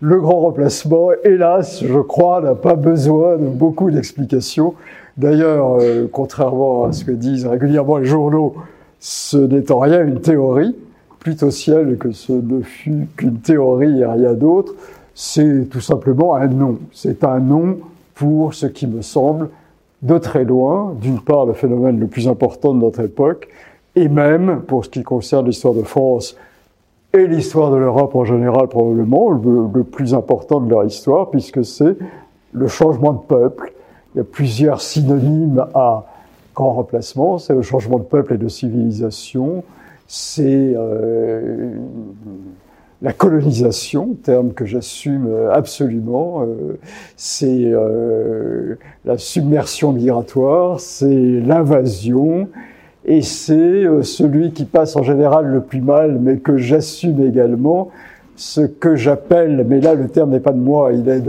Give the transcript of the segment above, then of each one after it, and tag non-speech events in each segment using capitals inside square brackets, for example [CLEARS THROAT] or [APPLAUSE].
le grand remplacement, hélas, je crois, n'a pas besoin de beaucoup d'explications. D'ailleurs, euh, contrairement à ce que disent régulièrement les journaux, ce n'est en rien une théorie, plutôt ciel que ce ne fut qu'une théorie et rien d'autre. C'est tout simplement un nom. C'est un nom pour ce qui me semble de très loin, d'une part le phénomène le plus important de notre époque, et même pour ce qui concerne l'histoire de France et l'histoire de l'Europe en général probablement, le, plus important de leur histoire, puisque c'est le changement de peuple. Il y a plusieurs synonymes à grand remplacement, c'est le changement de peuple et de civilisation, c'est euh, la colonisation, terme que j'assume absolument, euh, c'est euh, la submersion migratoire, c'est l'invasion, et c'est euh, celui qui passe en général le plus mal, mais que j'assume également, ce que j'appelle, mais là le terme n'est pas de moi, il est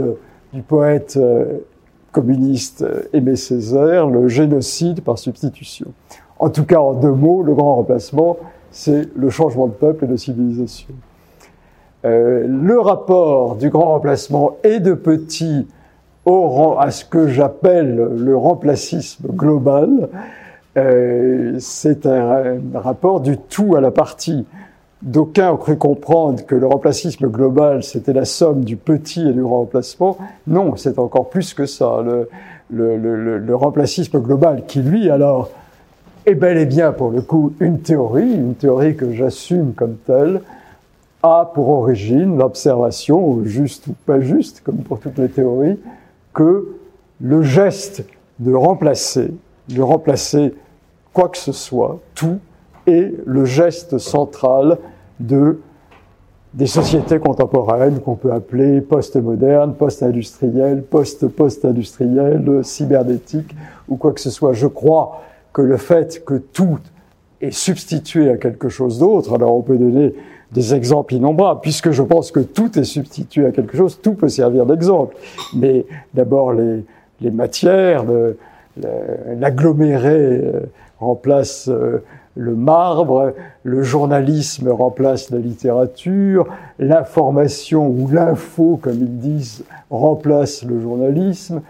du poète euh, communiste euh, Aimé Césaire, le génocide par substitution. En tout cas, en deux mots, le grand remplacement, c'est le changement de peuple et de civilisation. le rapport du grand remplacement et de petit au, à ce que j'appelle le remplacisme global, euh, c'est un, rapport du tout à la partie. D'aucuns ont cru comprendre que le remplacisme global, c'était la somme du petit et du remplacement. Non, c'est encore plus que ça. Le, le, le, remplacisme global, qui lui, alors, est bel et bien, pour le coup, une théorie, une théorie que j'assume comme telle, a pour origine l'observation, juste ou pas juste, comme pour toutes les théories, que le geste de remplacer, de remplacer quoi que ce soit, tout, est le geste central de des sociétés contemporaines qu'on peut appeler post-modernes, post-industrielles, post-post-industrielles, cybernétiques ou quoi que ce soit. Je crois que le fait que tout est substitué à quelque chose d'autre, alors on peut donner des exemples innombrables, puisque je pense que tout est substitué à quelque chose, tout peut servir d'exemple. Mais d'abord les, les matières, l'aggloméré euh, remplace euh, le marbre, le journalisme remplace la littérature, l'information ou l'info, comme ils disent, remplace le journalisme,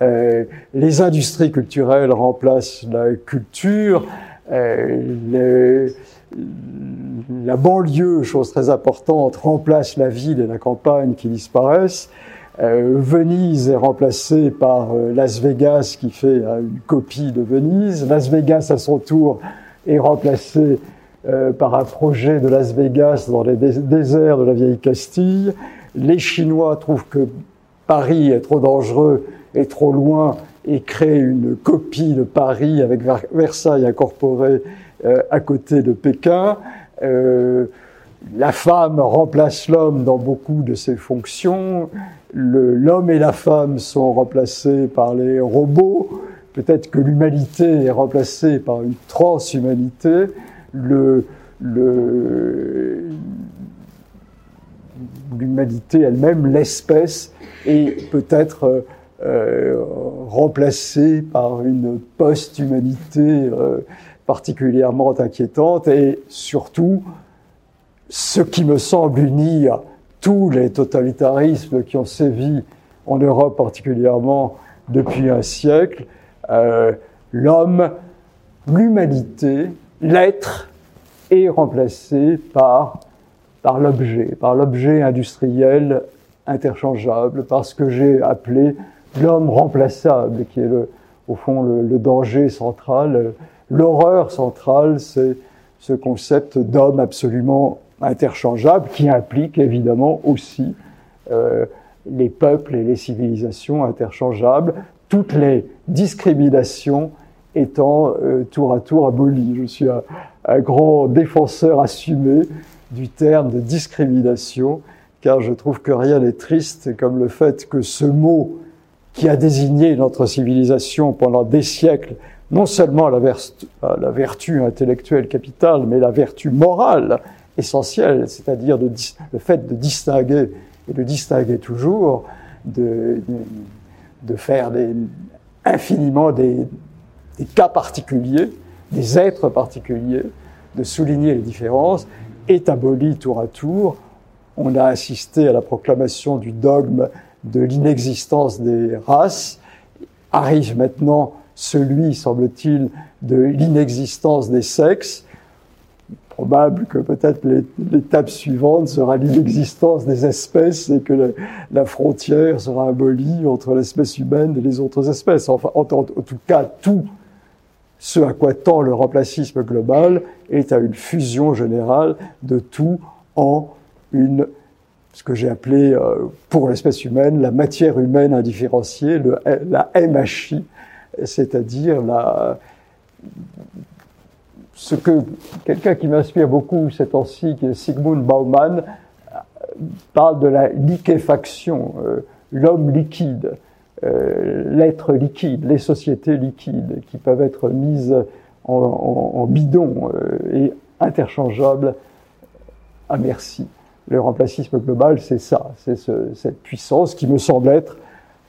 euh, les industries culturelles remplacent la culture, la banlieue, chose très importante, remplace la ville et la campagne qui disparaissent. Euh, Venise est remplacée par euh, Las Vegas qui fait euh, une copie de Venise. Las Vegas, à son tour, est remplacé par un projet de Las Vegas dans les déserts de la vieille Castille. Les Chinois trouvent que Paris est trop dangereux et trop loin et créent une copie de Paris avec Versailles incorporé à côté de Pékin. La femme remplace l'homme dans beaucoup de ses fonctions. L'homme et la femme sont remplacés par les robots, peut-être que l'humanité est remplacée par une transhumanité, l'humanité elle-même, l'espèce, est peut-être euh, remplacée par une post-humanité euh, particulièrement inquiétante. Et surtout ce qui me semble unir tous les totalitarismes qui ont sévi en Europe particulièrement depuis un siècle, euh, l'homme, l'humanité, l'être est remplacé par, par l'objet, par l'objet industriel interchangeable, par ce que j'ai appelé l'homme remplaçable, qui est au fond le danger central, l'horreur centrale, c'est ce concept d'homme absolument interchangeable qui implique évidemment aussi euh, les peuples et les civilisations interchangeables, toutes les discriminations étant euh, tour à tour abolies. Je suis un, grand défenseur assumé du terme de discrimination, car je trouve que rien n'est triste comme le fait que ce mot qui a désigné notre civilisation pendant des siècles, non seulement vertu, la vertu intellectuelle capitale, mais la vertu morale essentiel, c'est-à-dire le fait de distinguer, et de distinguer toujours, de, faire infiniment des, des, cas particuliers, des êtres particuliers, de souligner les différences, est aboli tour à tour on a assisté à la proclamation du dogme de l'inexistence des races. Arrive maintenant celui, semble-t-il, de l'inexistence des sexes. Probable que peut-être l'étape suivante sera l'inexistence des espèces et que la frontière sera abolie entre l'espèce humaine et les autres espèces. Enfin, en, tout cas, tout ce à quoi tend le remplacisme global est à une fusion générale de tout en une, ce que j'ai appelé euh, pour l'espèce humaine la matière humaine indifférenciée, la MHI, c'est-à-dire la, ce que quelqu'un qui m'inspire beaucoup cet temps-ci, Sigmund Baumann, parle de la liquéfaction, euh, l'homme liquide, euh, l'être liquide, les sociétés liquides qui peuvent être mises en, bidon et interchangeables à merci. Le remplacisme global, c'est ça, c'est ce, cette puissance qui me semble être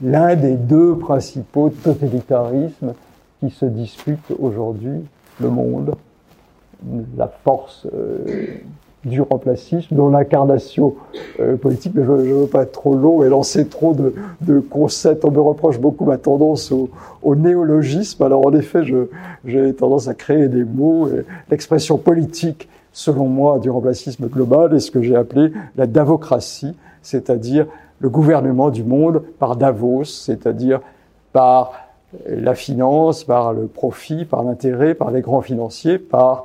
l'un des deux principaux totalitarismes qui se disputent aujourd'hui le monde, la force euh, du remplacisme, dont l'incarnation euh, politique, mais je ne veux pas être trop long et lancer trop de, de, concepts. On me reproche beaucoup ma tendance au, au néologisme. Alors en effet, j'ai tendance à créer des mots. L'expression politique selon moi, du remplacisme global est ce que j'ai appelé la davocratie, c'est-à-dire le gouvernement du monde par Davos, c'est-à-dire par la finance, par le profit, par l'intérêt, par les grands financiers, par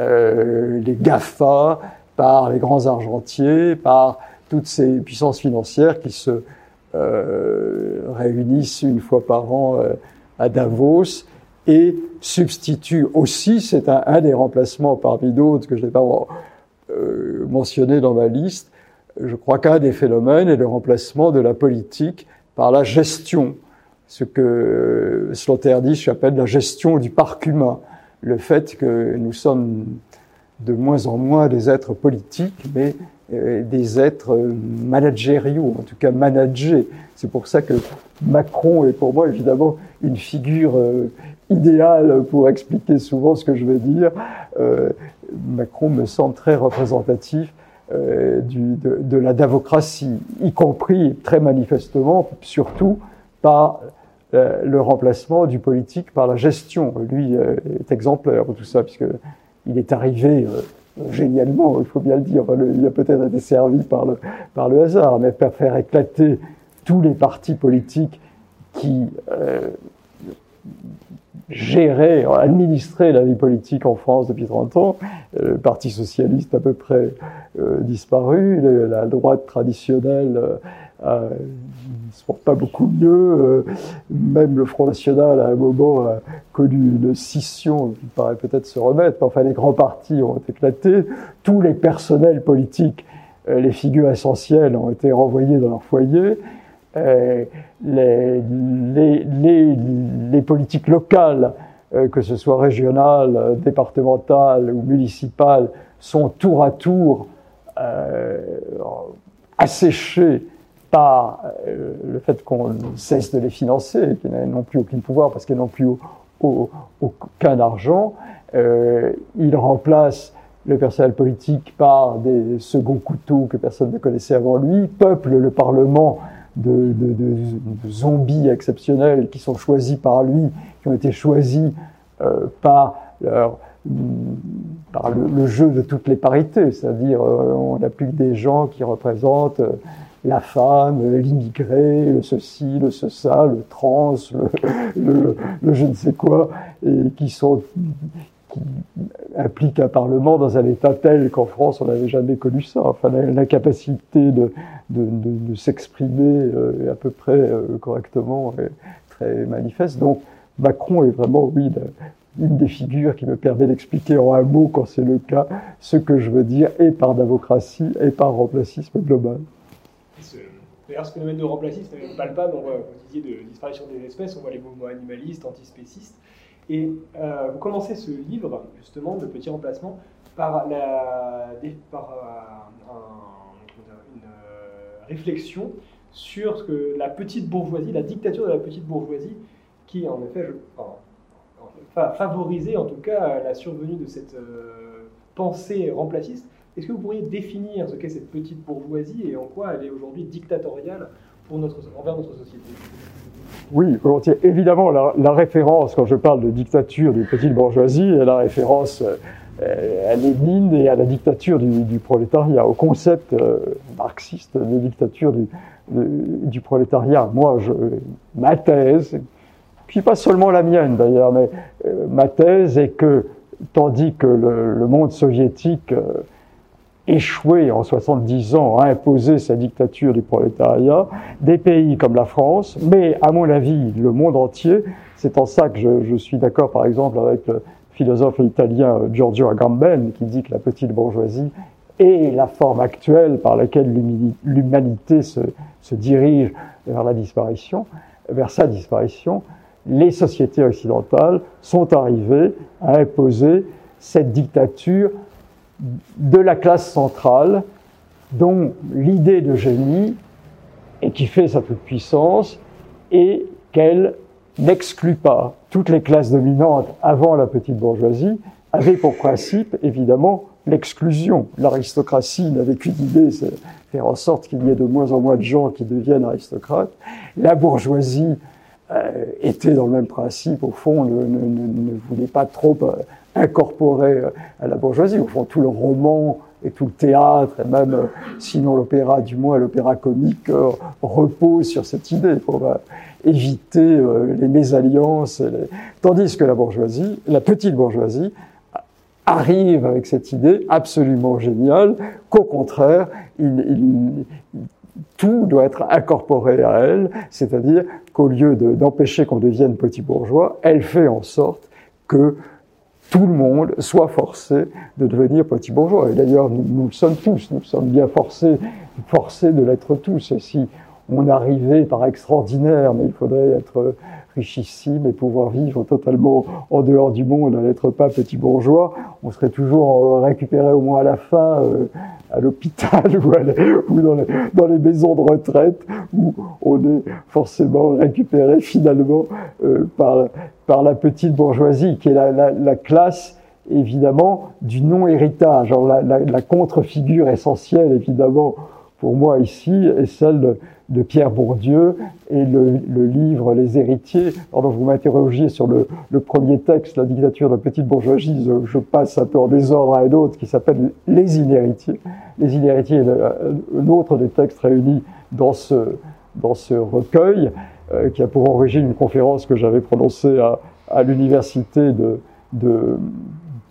euh, les GAFA, par les grands argentiers, par toutes ces puissances financières qui se euh, réunissent une fois par an euh, à Davos et substitue aussi, c'est un, des remplacements parmi d'autres que je n'ai pas mentionné dans ma liste, je crois qu'un des phénomènes est le remplacement de la politique par la gestion, ce que Sloterdijk appelle la gestion du parc humain, le fait que nous sommes de moins en moins des êtres politiques, mais euh, des êtres managériaux, en tout cas managés. C'est pour ça que Macron est pour moi évidemment une figure euh, idéal pour expliquer souvent ce que je veux dire. Euh, Macron me semble très représentatif euh, de, de, la davocratie, y compris très manifestement, surtout par euh, le remplacement du politique par la gestion. Lui euh, est exemplaire de tout ça, puisque il est arrivé euh, génialement, il faut bien le dire. Il a peut-être été servi par le, par le hasard, mais pour faire éclater tous les partis politiques qui gérer, administrer la vie politique en France depuis 30 ans. Le Parti socialiste à peu près disparu, la droite traditionnelle ne se pas beaucoup mieux. Euh, même le Front National, à un moment, a connu une scission qui paraît peut-être se remettre. Enfin, les grands partis ont éclaté. Tous les personnels politiques, les figures essentielles ont été renvoyés dans leur foyer. Euh, les, politiques locales, euh, que ce soit régionales, départementales ou municipales, sont tour à tour euh, asséchées par euh, le fait qu'on cesse de les financer, qu'ils n'ont plus aucun pouvoir parce qu'ils n'ont plus au, au, aucun argent. Euh, ils remplacent le personnel politique par des seconds couteaux que personne ne connaissait avant lui, peuplent le Parlement de, zombies exceptionnels qui sont choisis par lui, qui ont été choisis euh, par, le, jeu de toutes les parités, c'est-à-dire euh, on n'a plus que des gens qui représentent la femme, l'immigré, le ceci, le ça, le trans, le, je ne sais quoi, et qui sont qui implique un Parlement dans un État tel qu'en France, on n'avait jamais connu ça. Enfin, l'incapacité de, s'exprimer euh, à peu près euh, correctement est très manifeste. Donc, Macron est vraiment, oui, une des figures qui me permet d'expliquer en un mot, quand c'est le cas, ce que je veux dire, et par démocratie, et par remplacisme global. D'ailleurs, ce phénomène de remplacisme est palpable. On voit, vous disiez, de disparition des espèces, on voit les mouvements animalistes, antispécistes. Et euh, vous commencez ce livre, justement, de petits remplacements, par, la, par euh, un, une euh, réflexion sur ce que la petite bourgeoisie, la dictature de la petite bourgeoisie, qui en effet, je, enfin, favorisé en tout cas la survenue de cette euh, pensée remplaciste, Est-ce que vous pourriez définir ce qu'est cette petite bourgeoisie et en quoi elle est aujourd'hui dictatoriale pour notre, envers notre société? Oui, volontiers. Évidemment, la, référence, quand je parle de dictature de petite bourgeoisie, est la référence euh, à Lénine et à la dictature du, prolétariat, au concept euh, marxiste de dictature du, prolétariat. Moi, je, ma thèse, puis pas seulement la mienne d'ailleurs, mais euh, ma thèse est que, tandis que le, monde soviétique échoué en 70 ans à imposer sa dictature du prolétariat, des pays comme la France, mais à mon avis le monde entier, c'est en ça que je, suis d'accord par exemple avec le philosophe italien Giorgio Agamben qui dit que la petite bourgeoisie est la forme actuelle par laquelle l'humanité se, se dirige vers la disparition, vers sa disparition, les sociétés occidentales sont arrivées à imposer cette dictature de la classe centrale dont l'idée de génie, et qui fait sa toute-puissance, est qu'elle n'exclut pas toutes les classes dominantes avant la petite bourgeoisie, avaient pour principe, évidemment, l'exclusion. L'aristocratie n'avait qu'une idée, c'est faire en sorte qu'il y ait de moins en moins de gens qui deviennent aristocrates. La bourgeoisie euh, était dans le même principe, au fond, ne, ne voulait pas trop euh, incorporé euh, à la bourgeoisie. Au fond, tout le roman et tout le théâtre, et même, euh, sinon l'opéra, du moins l'opéra comique, euh, repose sur cette idée pour éviter les mésalliances. Tandis que la bourgeoisie, la petite bourgeoisie, arrive avec cette idée absolument géniale qu'au contraire, il, tout doit être incorporé à elle, c'est-à-dire qu'au lieu d'empêcher qu'on devienne petit bourgeois, elle fait en sorte que tout le monde soit forcé de devenir petit bourgeois. Et d'ailleurs, nous, le sommes tous, nous sommes bien forcés, forcés de l'être tous. Et si on arrivait par extraordinaire, mais il faudrait être richissime et pouvoir vivre totalement en dehors du monde, n'être pas petit bourgeois, on serait toujours récupéré au moins à la fin euh, à l'hôpital [LAUGHS] ou, dans, les, maisons de retraite où on est forcément récupéré finalement euh, par, la petite bourgeoisie qui est la, la, la classe évidemment du non-héritage. La, la contre-figure essentielle évidemment pour moi ici est celle de, de Pierre Bourdieu et le, livre Les héritiers. Alors, vous m'interrogiez sur le, premier texte, La dictature de la petite bourgeoisie, je, passe un peu en désordre à un autre qui s'appelle Les inhéritiers. Les inhéritiers est un autre des textes réunis dans ce, dans ce recueil, euh, qui a pour origine une conférence que j'avais prononcée à, à l'université de,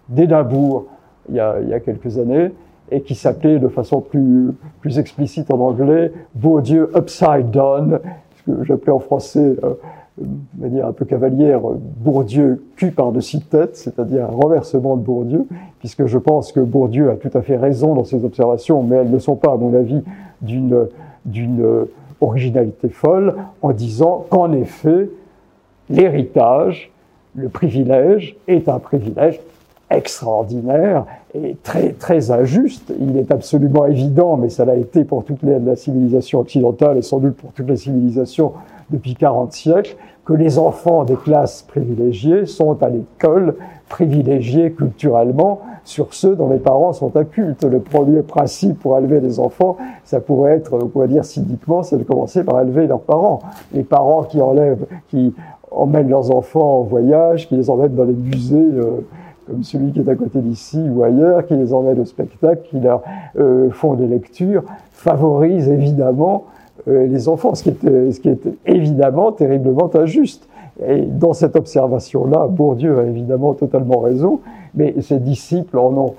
d'Édimbourg il, il y a quelques années et qui s'appelait de façon plus, plus explicite en anglais Bourdieu Upside Down, ce que j'appelais en français euh, de manière un peu cavalière Bourdieu cul par-dessus tête, c'est-à-dire un renversement de Bourdieu, puisque je pense que Bourdieu a tout à fait raison dans ses observations, mais elles ne sont pas, à mon avis, d'une d'une originalité folle, en disant qu'en effet, l'héritage, le privilège est un privilège extraordinaire et très, très injuste. Il est absolument évident, mais ça l'a été pour toute la civilisation occidentale et sans doute pour toutes les civilisations depuis 40 siècles, que les enfants des classes privilégiées sont à l'école privilégiés culturellement sur ceux dont les parents sont incultes. Le premier principe pour élever les enfants, ça pourrait être, on pourrait dire cyniquement, c'est de commencer par élever leurs parents. Les parents qui enlèvent, qui emmènent leurs enfants en voyage, qui les emmènent dans les musées, euh, comme celui qui est à côté d'ici ou ailleurs, qui les emmène au spectacle, qui leur euh, font des lectures, favorisent évidemment euh, les enfants, ce qui, est, évidemment terriblement injuste. Et dans cette observation-là, Bourdieu a évidemment totalement raison, mais ses disciples en ont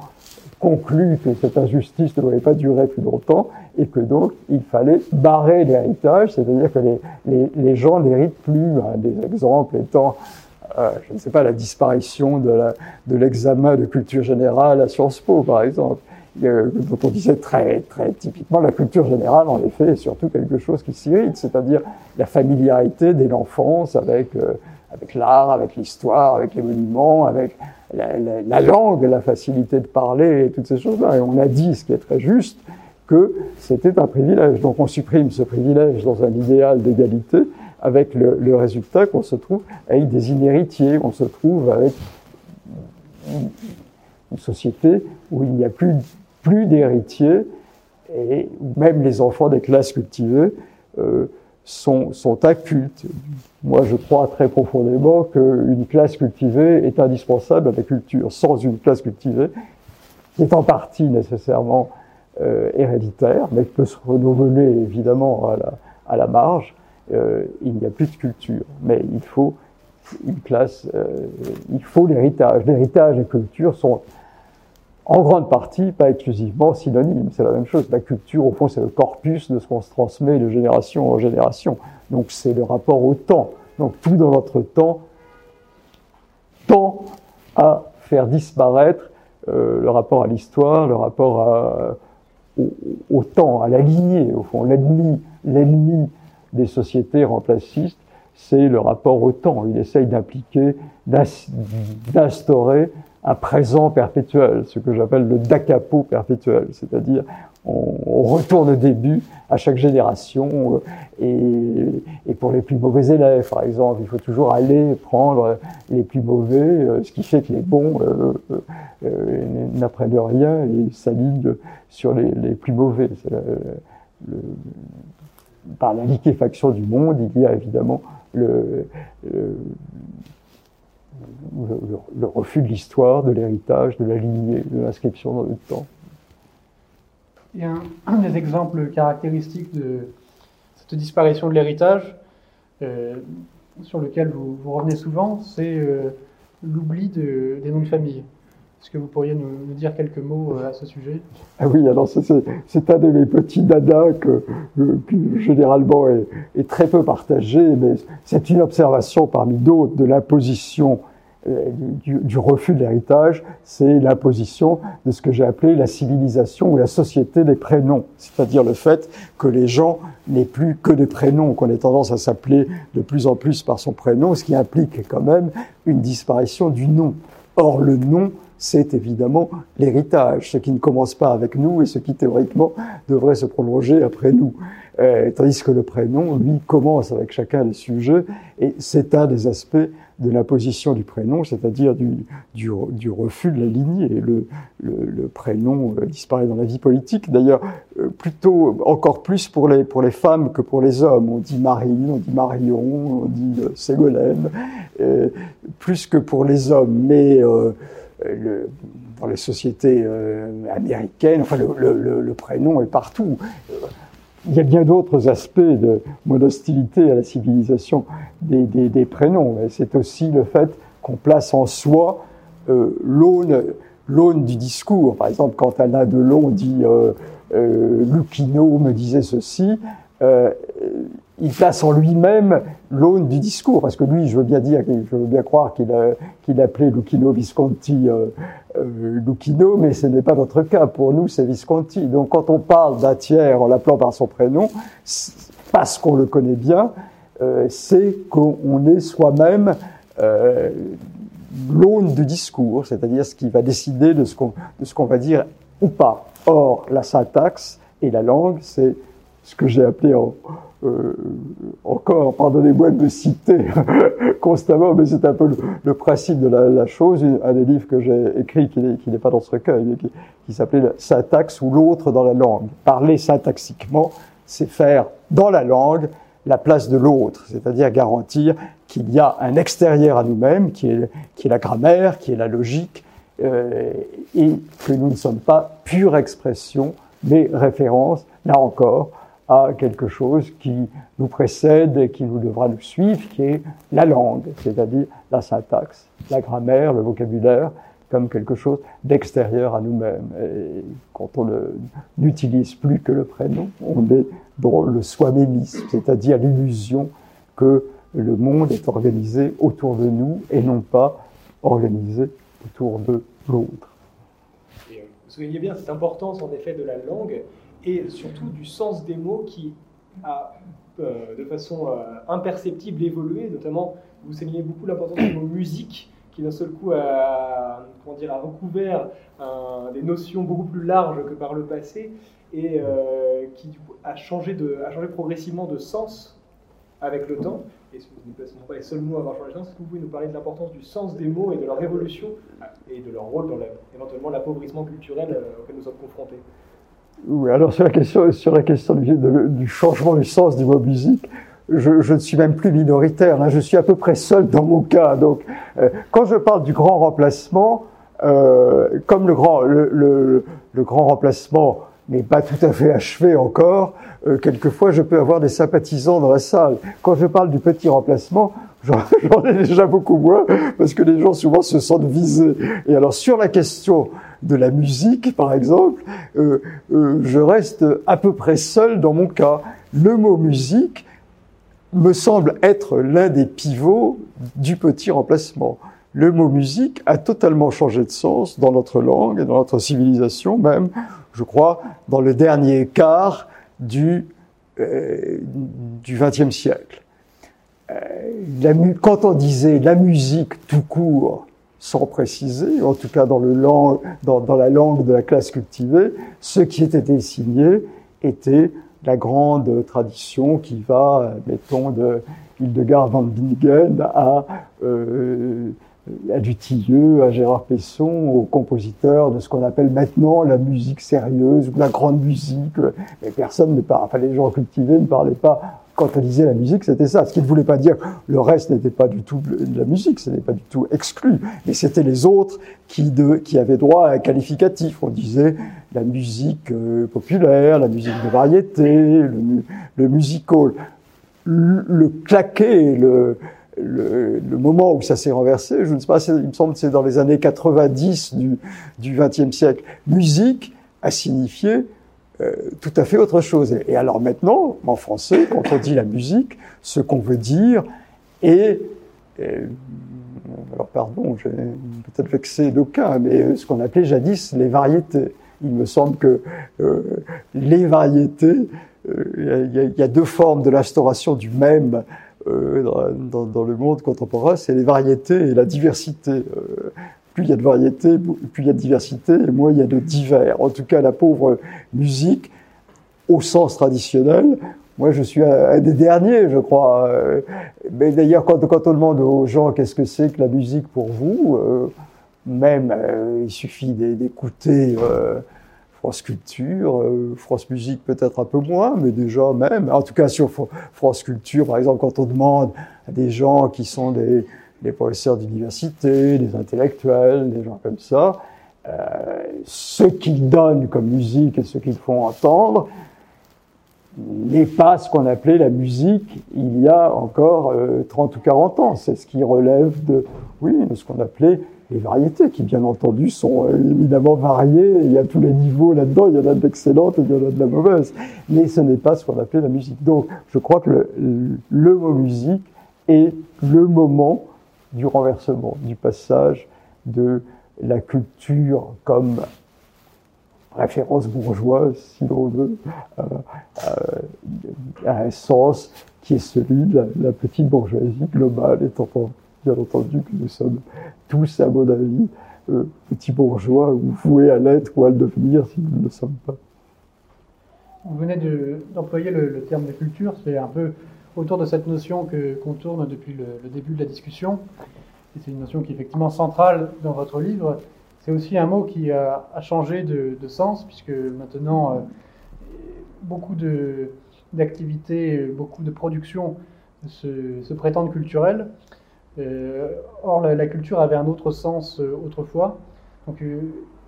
conclu que cette injustice ne devait pas durer plus longtemps et que donc il fallait barrer l'héritage, c'est-à-dire que les, gens n'héritent plus. Des exemples étant euh, je ne sais pas, la disparition de l'examen de, culture générale à Sciences Po, par exemple, euh, dont on disait très, très typiquement la culture générale, en effet, est surtout quelque chose qui s'irrite, c'est-à-dire la familiarité dès l'enfance avec, euh, l'art, avec l'histoire, avec les monuments, avec la, langue, la facilité de parler et toutes ces choses-là. Et on a dit, ce qui est très juste, que c'était un privilège. Donc on supprime ce privilège dans un idéal d'égalité, avec le, résultat qu'on se trouve avec des inhéritiers, on se trouve avec une, société où il n'y a plus plus d'héritiers, et même les enfants des classes cultivées euh, sont, sont incultes. Moi, je crois très profondément qu'une classe cultivée est indispensable à la culture. Sans une classe cultivée, qui est en partie nécessairement euh, héréditaire, mais qui peut se renouveler évidemment à la, à la marge, euh, il n'y a plus de culture. Mais il faut une classe, euh, il faut l'héritage. L'héritage et culture sont en grande partie, pas exclusivement synonymes. C'est la même chose. La culture, au fond, c'est le corpus de ce qu'on se transmet de génération en génération. Donc c'est le rapport au temps. Donc tout dans notre temps tend à faire disparaître euh, le rapport à l'histoire, le rapport au, au, temps, à la lignée, au fond. L'ennemi, l'ennemi des sociétés remplacistes, c'est le rapport au temps. Il essaye d'impliquer, d'instaurer un présent perpétuel, ce que j'appelle le dacapo perpétuel, c'est-à-dire on, retourne au début à chaque génération euh, et, pour les plus mauvais élèves, par exemple, il faut toujours aller prendre les plus mauvais, euh, ce qui fait que les bons euh, n'apprennent rien et s'alignent sur les, les, plus mauvais. Par la liquéfaction du monde, il y a évidemment le, refus de l'histoire, de l'héritage, de la lignée, de l'inscription dans le temps. Et un, des exemples caractéristiques de cette disparition de l'héritage, euh, sur lequel vous, revenez souvent, c'est euh, l'oubli de, des noms de famille. Est-ce que vous pourriez nous, dire quelques mots euh, à ce sujet? Ah Oui, alors c'est un de mes petits dadas que, que généralement est, est, très peu partagé, mais c'est une observation parmi d'autres de l'imposition euh, du, du, refus de l'héritage, c'est l'imposition de ce que j'ai appelé la civilisation ou la société des prénoms, c'est-à-dire le fait que les gens n'aient plus que des prénoms, qu'on ait tendance à s'appeler de plus en plus par son prénom, ce qui implique quand même une disparition du nom. Or, le nom c'est évidemment l'héritage, ce qui ne commence pas avec nous et ce qui théoriquement devrait se prolonger après nous. Euh, tandis que le prénom, lui, commence avec chacun des sujets et c'est un des aspects de l'imposition du prénom, c'est-à-dire du, du, refus de la lignée. Le, le, prénom euh, disparaît dans la vie politique, d'ailleurs euh, plutôt encore plus pour les, pour les femmes que pour les hommes. On dit Marine, on dit Marion, on dit Ségolène, plus que pour les hommes. Mais le, dans les sociétés euh, américaines, enfin le, prénom est partout. Il y a bien d'autres aspects de mon hostilité à la civilisation des, prénoms. C'est aussi le fait qu'on place en soi euh, l'aune du discours. Par exemple, quand Alain Delon dit euh, euh, me disait ceci, euh, il place en lui-même l'aune du discours, parce que lui, je veux bien dire, je veux bien croire qu'il qu appelait Lucchino Visconti euh, euh, mais ce n'est pas notre cas. Pour nous, c'est Visconti. Donc, quand on parle d'un tiers en l'appelant par son prénom, parce qu'on le connaît bien, euh, c'est qu'on est soi-même euh, l'aune du discours, c'est-à-dire ce qui va décider de ce qu'on qu va dire ou pas. Or, la syntaxe et la langue, c'est ce que j'ai appelé en, euh, encore, pardonnez-moi de me citer [LAUGHS] constamment, mais c'est un peu le, principe de la, la, chose. Un des livres que j'ai écrit, qui n'est pas dans ce recueil, mais qui, qui s'appelait Syntaxe ou l'autre dans la langue. Parler syntaxiquement, c'est faire dans la langue la place de l'autre, c'est-à-dire garantir qu'il y a un extérieur à nous-mêmes, qui est, qui est la grammaire, qui est la logique, euh, et que nous ne sommes pas pure expression, mais référence, là encore, à quelque chose qui nous précède et qui nous devra nous suivre, qui est la langue, c'est-à-dire la syntaxe, la grammaire, le vocabulaire, comme quelque chose d'extérieur à nous-mêmes. Et quand on n'utilise plus que le prénom, on est dans le soi-mémisme, c'est-à-dire l'illusion que le monde est organisé autour de nous et non pas organisé autour de l'autre. Vous soulignez bien cette importance en effet de la langue et surtout du sens des mots qui a euh, de façon euh, imperceptible évolué, notamment vous soulignez beaucoup l'importance du mot musique qui d'un seul coup a, comment dire, a recouvert des notions beaucoup plus larges que par le passé et euh, qui a changé, de, a changé progressivement de sens avec le temps. Et ce ne sont pas les seuls mots à avoir changé de sens. Est-ce que vous pouvez nous parler de l'importance du sens des mots et de leur évolution et de leur rôle dans éventuellement l'appauvrissement culturel auquel nous sommes confrontés? Oui, alors sur la question, sur la question du, changement du sens du mot musique, je, ne suis même plus minoritaire, hein, je suis à peu près seul dans mon cas. Donc, euh, quand je parle du grand remplacement, euh, comme le grand, le, le grand remplacement n'est pas tout à fait achevé encore, euh, quelquefois je peux avoir des sympathisants dans la salle. Quand je parle du petit remplacement, j'en ai déjà beaucoup moins, parce que les gens souvent se sentent visés. Et alors sur la question de la musique, par exemple, euh, euh, je reste à peu près seul dans mon cas. Le mot musique me semble être l'un des pivots du petit remplacement. Le mot musique a totalement changé de sens dans notre langue et dans notre civilisation même, je crois, dans le dernier quart du euh, du XXe siècle. Quand on disait la musique tout court, sans préciser, en tout cas dans, le dans, la langue de la classe cultivée, ce qui était signé était la grande tradition qui va, mettons, de Hildegard van Bingen à, euh, à Dutilleux, à Gérard Pesson, aux compositeurs de ce qu'on appelle maintenant la musique sérieuse ou la grande musique. Personne ne parle, enfin les gens cultivés ne parlaient pas quand on disait la musique, c'était ça. Ce qui ne voulait pas dire le reste n'était pas du tout de la musique, ce n'est pas du tout exclu, mais c'était les autres qui, de, qui avaient droit à un qualificatif. On disait la musique euh, populaire, la musique de variété, le, musical. Le, le claquer, le, le, le, moment où ça s'est renversé, je ne sais pas, il me semble que c'est dans les années 90 du, du XXe siècle. Musique a signifié tout à fait autre chose. Et alors maintenant, en français, quand on dit la musique, ce qu'on veut dire est, alors pardon, j'ai peut-être vexé d'aucuns, mais ce qu'on appelait jadis les variétés. Il me semble que euh, les variétés, euh, il y, a deux formes de l'instauration du même dans, le monde contemporain, c'est les variétés et la diversité plus il y a de variété, plus il y a de diversité, et moins il y a de divers. En tout cas, la pauvre musique, au sens traditionnel, moi je suis un des derniers, je crois. Mais d'ailleurs, quand, on demande aux gens qu'est-ce que c'est que la musique pour vous, euh, même euh, il suffit d'écouter euh, France Culture, France Musique peut-être un peu moins, mais déjà même. En tout cas sur France Culture, par exemple, quand on demande à des gens qui sont des les professeurs d'université, les intellectuels, des gens comme ça, euh, ce qu'ils donnent comme musique et ce qu'ils font entendre n'est pas ce qu'on appelait la musique il y a encore euh, 30 ou 40 ans. C'est ce qui relève de, oui, de ce qu'on appelait les variétés, qui bien entendu sont euh, évidemment variées. Il y a tous les niveaux là-dedans. Il y en a d'excellentes et il y en a de la mauvaise. Mais ce n'est pas ce qu'on appelait la musique. Donc, je crois que le, le mot musique est le moment du renversement, du passage de la culture comme référence bourgeoise, si l'on veut, euh, euh, à un sens qui est celui de la, petite bourgeoisie globale, étant bien entendu que nous sommes tous, à mon avis, euh, petits bourgeois ou voués à l'être ou à le devenir si nous ne le sommes pas. Vous venez d'employer le, terme de culture, c'est un peu autour de cette notion que, qu'on tourne depuis le, début de la discussion. Et c'est une notion qui est effectivement centrale dans votre livre. C'est aussi un mot qui a, changé de, sens, puisque maintenant, euh, beaucoup de, d'activités, beaucoup de productions se, prétendent culturelles. Euh, or, la, culture avait un autre sens euh, autrefois. Donc,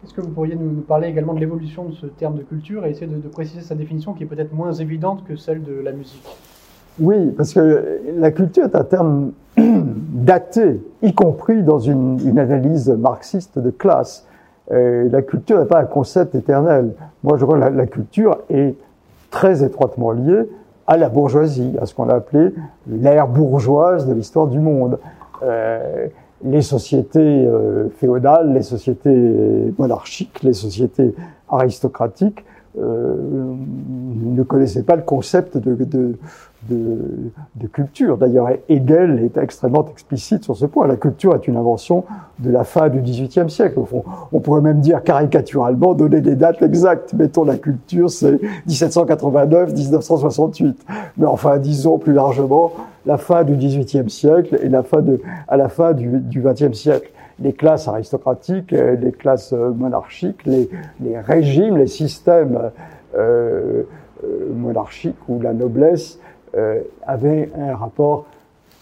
est-ce que vous pourriez nous, parler également de l'évolution de ce terme de culture et essayer de, de préciser sa définition qui est peut-être moins évidente que celle de la musique? Oui, parce que la culture est un terme [CLEARS THROAT] daté, y compris dans une, analyse marxiste de classe. Et la culture n'est pas un concept éternel. Moi, je crois que la, la, culture est très étroitement liée à la bourgeoisie, à ce qu'on a appelé l'ère bourgeoise de l'histoire du monde. Euh, les sociétés euh, féodales, les sociétés monarchiques, les sociétés aristocratiques ne connaissaient pas le concept de culture. D'ailleurs, Hegel est extrêmement explicite sur ce point. La culture est une invention de la fin du XVIIIe siècle. Au fond, on pourrait même dire caricaturalement, donner des dates exactes. Mettons la culture, c'est 1789-1968. Mais enfin, disons plus largement, la fin du XVIIIe siècle et la fin de, à la fin du XXe siècle les classes aristocratiques, les classes monarchiques, les, régimes, les systèmes euh, euh monarchiques où la noblesse euh, avait un rapport,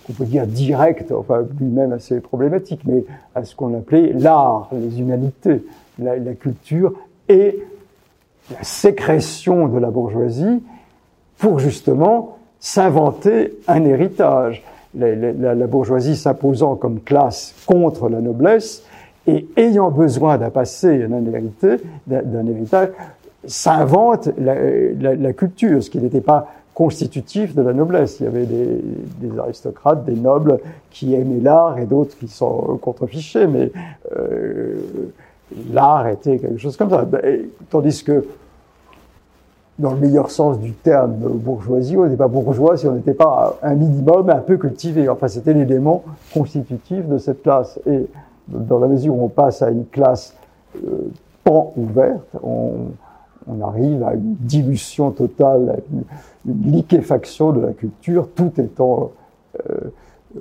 on peut dire direct, enfin lui-même assez problématique, mais à ce qu'on appelait l'art, les humanités, la, culture et la sécrétion de la bourgeoisie pour justement s'inventer un héritage. La, bourgeoisie s'imposant comme classe contre la noblesse et ayant besoin d'un passé, d'un héritage, s'invente la, culture, ce qui n'était pas constitutif de la noblesse. Il y avait des, des aristocrates, des nobles qui aimaient l'art et d'autres qui sont contrefichés, mais euh, l'art était quelque chose comme ça. Tandis que, dans le meilleur sens du terme bourgeoisie, on n'était pas bourgeois si on n'était pas un minimum un peu cultivé. Enfin, c'était l'élément constitutif de cette classe. Et dans la mesure où on passe à une classe euh, pan ouverte, on, on arrive à une dilution totale, une, liquéfaction de la culture, tout étant euh,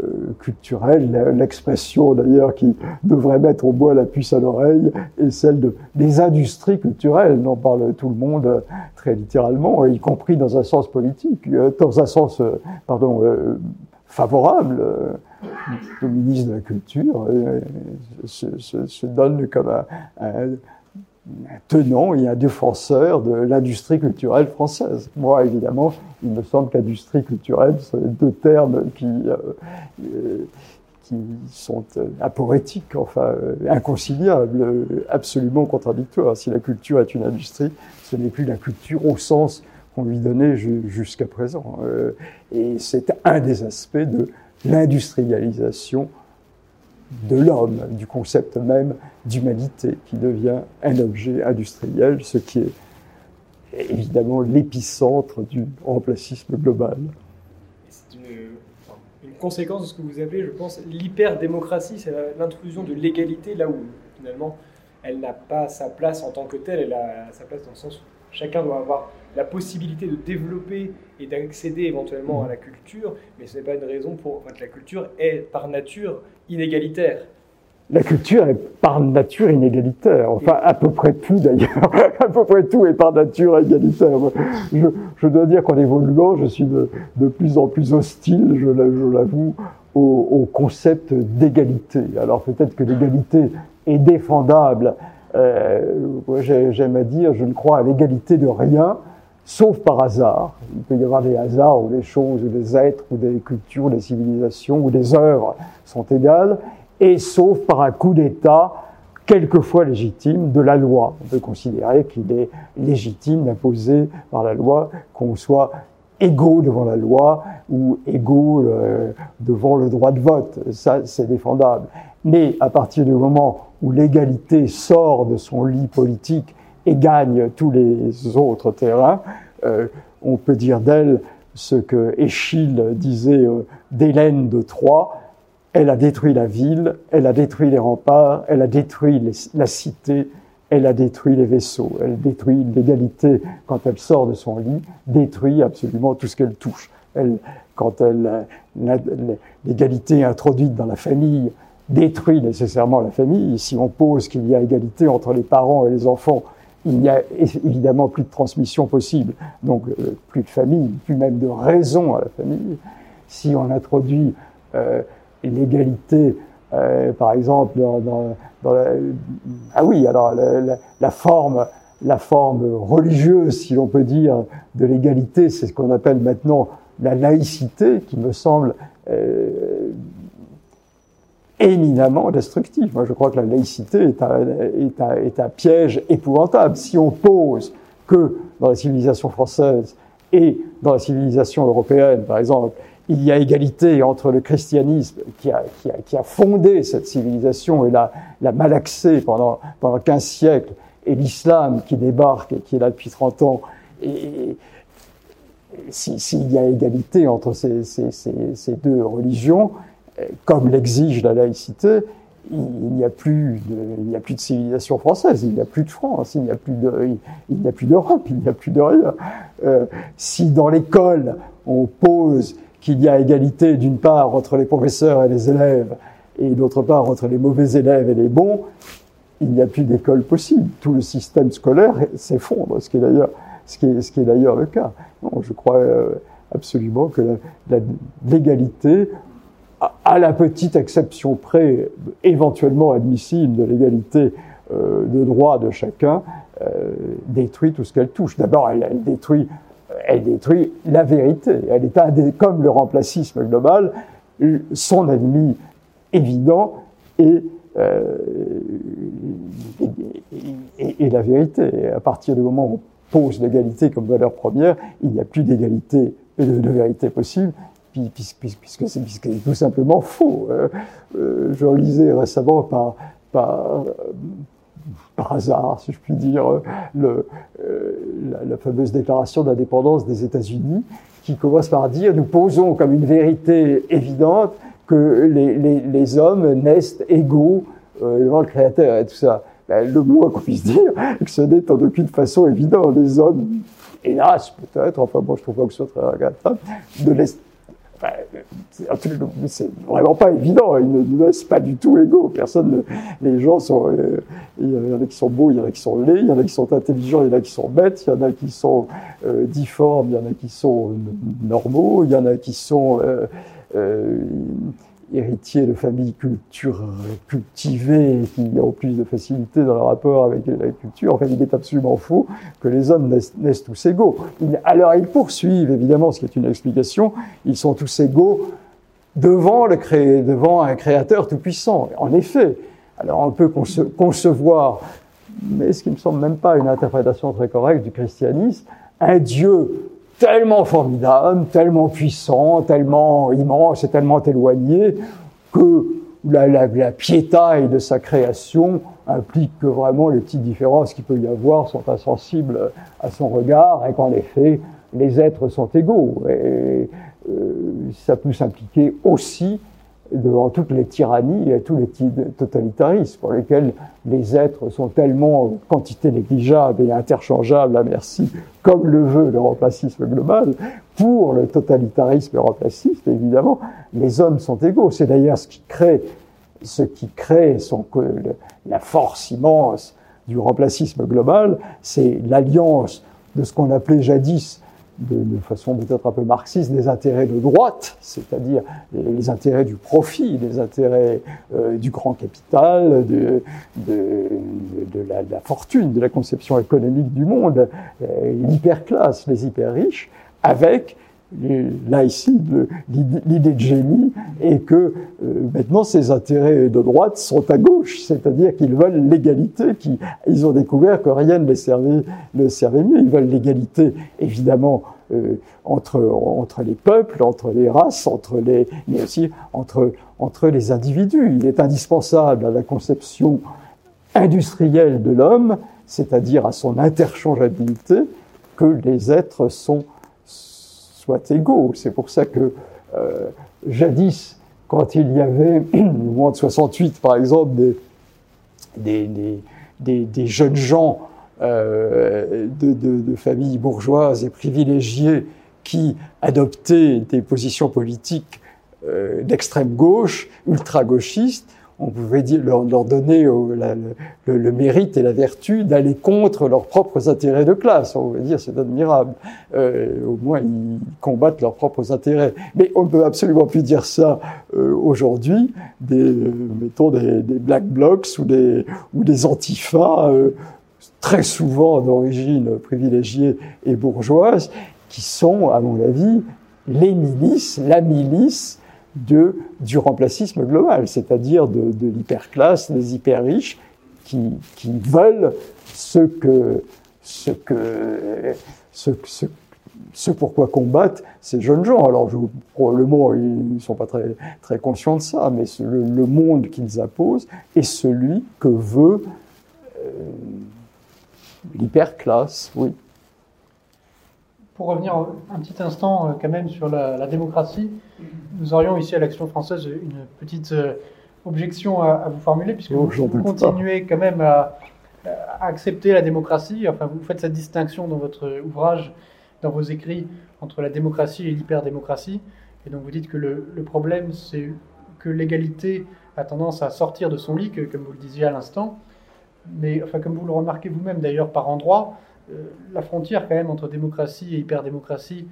euh, culturel. L'expression d'ailleurs qui devrait mettre au bois la puce à l'oreille est celle de, des industries culturelles, dont parle tout le monde euh, très littéralement, y compris dans un sens politique, euh, dans un sens pardon, favorable. Le ministre de la Culture se, donne comme un tenant et un défenseur de l'industrie culturelle française. Moi, évidemment, il me semble qu'industrie culturelle, sont deux termes qui, euh, euh, sont euh, aporétiques, enfin inconciliables, absolument contradictoires. Si la culture est une industrie, ce n'est plus la culture au sens qu'on lui donnait jusqu'à présent. et c'est un des aspects de l'industrialisation de l'homme, du concept même d'humanité qui devient un objet industriel, ce qui est évidemment l'épicentre du remplacisme global. C'est une, conséquence de ce que vous appelez, je pense, l'hyperdémocratie, c'est l'intrusion de l'égalité là où finalement elle n'a pas sa place en tant que telle, elle a sa place dans le sens où chacun doit avoir la possibilité de développer et d'accéder éventuellement à la culture, mais ce n'est pas une raison pour que la culture est par nature inégalitaire. La culture est par nature inégalitaire. Enfin, à peu près tout d'ailleurs. [LAUGHS] à peu près tout est par nature égalitaire. Je, dois dire qu'en évoluant, je suis de, plus en plus hostile, je l'avoue, au, au, concept d'égalité. Alors peut-être que l'égalité est défendable. Euh, J'aime à dire, je ne crois à l'égalité de rien, sauf par hasard. Il peut y avoir des hasards où des choses, ou des êtres, ou des cultures, des civilisations, ou des œuvres sont égales, et sauf par un coup d'État, quelquefois légitime, de la loi. On peut considérer qu'il est légitime d'imposer par la loi qu'on soit égaux devant la loi ou égaux euh, devant le droit de vote. Ça, c'est défendable. Mais à partir du moment où l'égalité sort de son lit politique et gagne tous les autres terrains, euh, on peut dire d'elle ce que Échille disait euh, d'Hélène de Troie, elle a détruit la ville, elle a détruit les remparts, elle a détruit la cité, elle a détruit les vaisseaux, elle détruit l'égalité quand elle sort de son lit, détruit absolument tout ce qu'elle touche. Quand elle, l'égalité introduite dans la famille détruit nécessairement la famille. Si on pose qu'il y a égalité entre les parents et les enfants, il n'y a évidemment plus de transmission possible, donc euh, plus de famille, plus même de raison à la famille. Si on introduit euh, l'égalité, euh, par exemple, dans, dans, la, ah oui, alors la, la, forme, la forme religieuse, si l'on peut dire, de l'égalité, c'est ce qu'on appelle maintenant la laïcité, qui me semble euh, éminemment destructif. Moi, je crois que la laïcité est un, est un, est un piège épouvantable. Si on pose que dans la civilisation française et dans la civilisation européenne, par exemple, il y a égalité entre le christianisme qui a, qui a, qui a fondé cette civilisation et l'a, l'a malaxée pendant, pendant 15 siècles et l'islam qui débarque et qui est là depuis 30 ans, et, s'il y a égalité entre ces, ces, ces, deux religions, comme l'exige la laïcité, il n'y a plus de, il n'y a plus de civilisation française, il n'y a plus de France, il n'y a plus de, il n'y a plus d'Europe, il n'y a plus de rien. Euh, si dans l'école on pose qu'il y a égalité d'une part entre les professeurs et les élèves et d'autre part entre les mauvais élèves et les bons, il n'y a plus d'école possible. Tout le système scolaire s'effondre, ce qui est d'ailleurs ce qui est, d'ailleurs le cas. Non, je crois euh, absolument que l'égalité, à la petite exception près, éventuellement admissible de l'égalité euh, de droit de chacun, euh, détruit tout ce qu'elle touche. D'abord, elle, détruit, elle détruit la vérité. Elle est comme le remplacisme global, son ennemi évident et euh, et, la vérité. À partir du moment où pose l'égalité comme valeur première, il n'y a plus d'égalité et de, vérité possible, puisque, puisque c'est tout simplement faux. Euh, euh, je lisais récemment par, par, hasard, si je puis dire, euh, la, fameuse déclaration d'indépendance des États-Unis, qui commence par dire nous posons comme une vérité évidente que les, hommes naissent égaux devant le Créateur et tout ça. Ben, le moins qu'on puisse dire, que ce n'est en aucune façon évident. Les hommes, hélas, peut-être, enfin, moi, je trouve pas que ce soit très regrettable, de laisser c'est vraiment pas évident. Ils ne naissent pas du tout égaux. Personne, les gens sont, euh, il y en a qui sont beaux, il y en a qui sont laids, il y en a qui sont intelligents, il y en a qui sont bêtes, il y en a qui sont euh, difformes, il y en a qui sont normaux, il y en a qui sont euh, euh héritiers de familles cultivées qui ont plus de facilité dans leur rapport avec la culture. En fait, il est absolument faux que les hommes naissent, tous égaux. alors, ils poursuivent, évidemment, ce qui est une explication, ils sont tous égaux devant, le cré, devant un créateur tout-puissant. En effet, alors on peut concevoir, mais ce qui me semble même pas une interprétation très correcte du christianisme, un Dieu tellement formidable, tellement puissant, tellement immense et tellement éloigné que la, la, piétaille de sa création implique que vraiment les petites différences qu'il peut y avoir sont insensibles à son regard et qu'en effet les êtres sont égaux. Et euh, ça peut s'impliquer aussi devant toutes les tyrannies et tous les totalitarismes pour lesquels les êtres sont tellement quantité négligeable et interchangeables à merci, comme le veut le remplacisme global, pour le totalitarisme remplacisme, évidemment, les hommes sont égaux. C'est d'ailleurs ce qui crée, ce qui crée son, la force immense du remplacisme global, c'est l'alliance de ce qu'on appelait jadis de, façon peut-être un peu marxiste, des intérêts de droite, c'est-à-dire les, intérêts du profit, les intérêts euh, du grand capital, de, de, de la, fortune, de la conception économique du monde, euh, l'hyperclasse, les hyper riches, là ici l'idée de génie est que euh, maintenant ces intérêts de droite sont à gauche, c'est-à-dire qu'ils veulent l'égalité, ils ont découvert que rien ne les servait, mieux, ils veulent l'égalité évidemment euh, entre, entre les peuples, entre les races, entre les, mais aussi entre les individus. Il est indispensable à la conception industrielle de l'homme, c'est-à-dire à son interchangeabilité, que les êtres sont soient égaux. C'est pour ça que euh, jadis, quand il y avait, [CLEARS THROAT] au de 68 par exemple, des, des, jeunes gens euh, de, familles bourgeoises et privilégiées qui adoptaient des positions politiques euh, d'extrême gauche, ultra-gauchistes, on pouvait dire, leur, donner le, le, mérite et la vertu d'aller contre leurs propres intérêts de classe. On pouvait dire c'est admirable. Euh, au moins ils combattent leurs propres intérêts. Mais on ne peut absolument plus dire ça euh, aujourd'hui. Des, euh, mettons des, des, black blocs ou des ou des antifas euh, très souvent d'origine privilégiée et bourgeoise, qui sont, à mon avis, les milices, la milice du remplacisme global, c'est-à-dire de, l'hyperclasse, des hyper riches qui, qui veulent ce que, ce que, ce, ce, ce pourquoi combattent ces jeunes gens. Alors, probablement, ils ne sont pas très, très conscients de ça, mais le, le monde qu'ils imposent est celui que veut, euh, l'hyperclasse, oui. Pour revenir un petit instant euh, quand même sur la, démocratie, nous aurions ici à l'Action française une petite euh, objection à, vous formuler, puisque vous, continuez quand même à, accepter la démocratie, enfin vous faites cette distinction dans votre ouvrage, dans vos écrits, entre la démocratie et l'hyperdémocratie, et donc vous dites que le, le problème c'est que l'égalité a tendance à sortir de son lit, comme vous le disiez à l'instant, mais enfin, comme vous le remarquez vous-même d'ailleurs par endroits, la frontière quand même entre démocratie et hyperdémocratie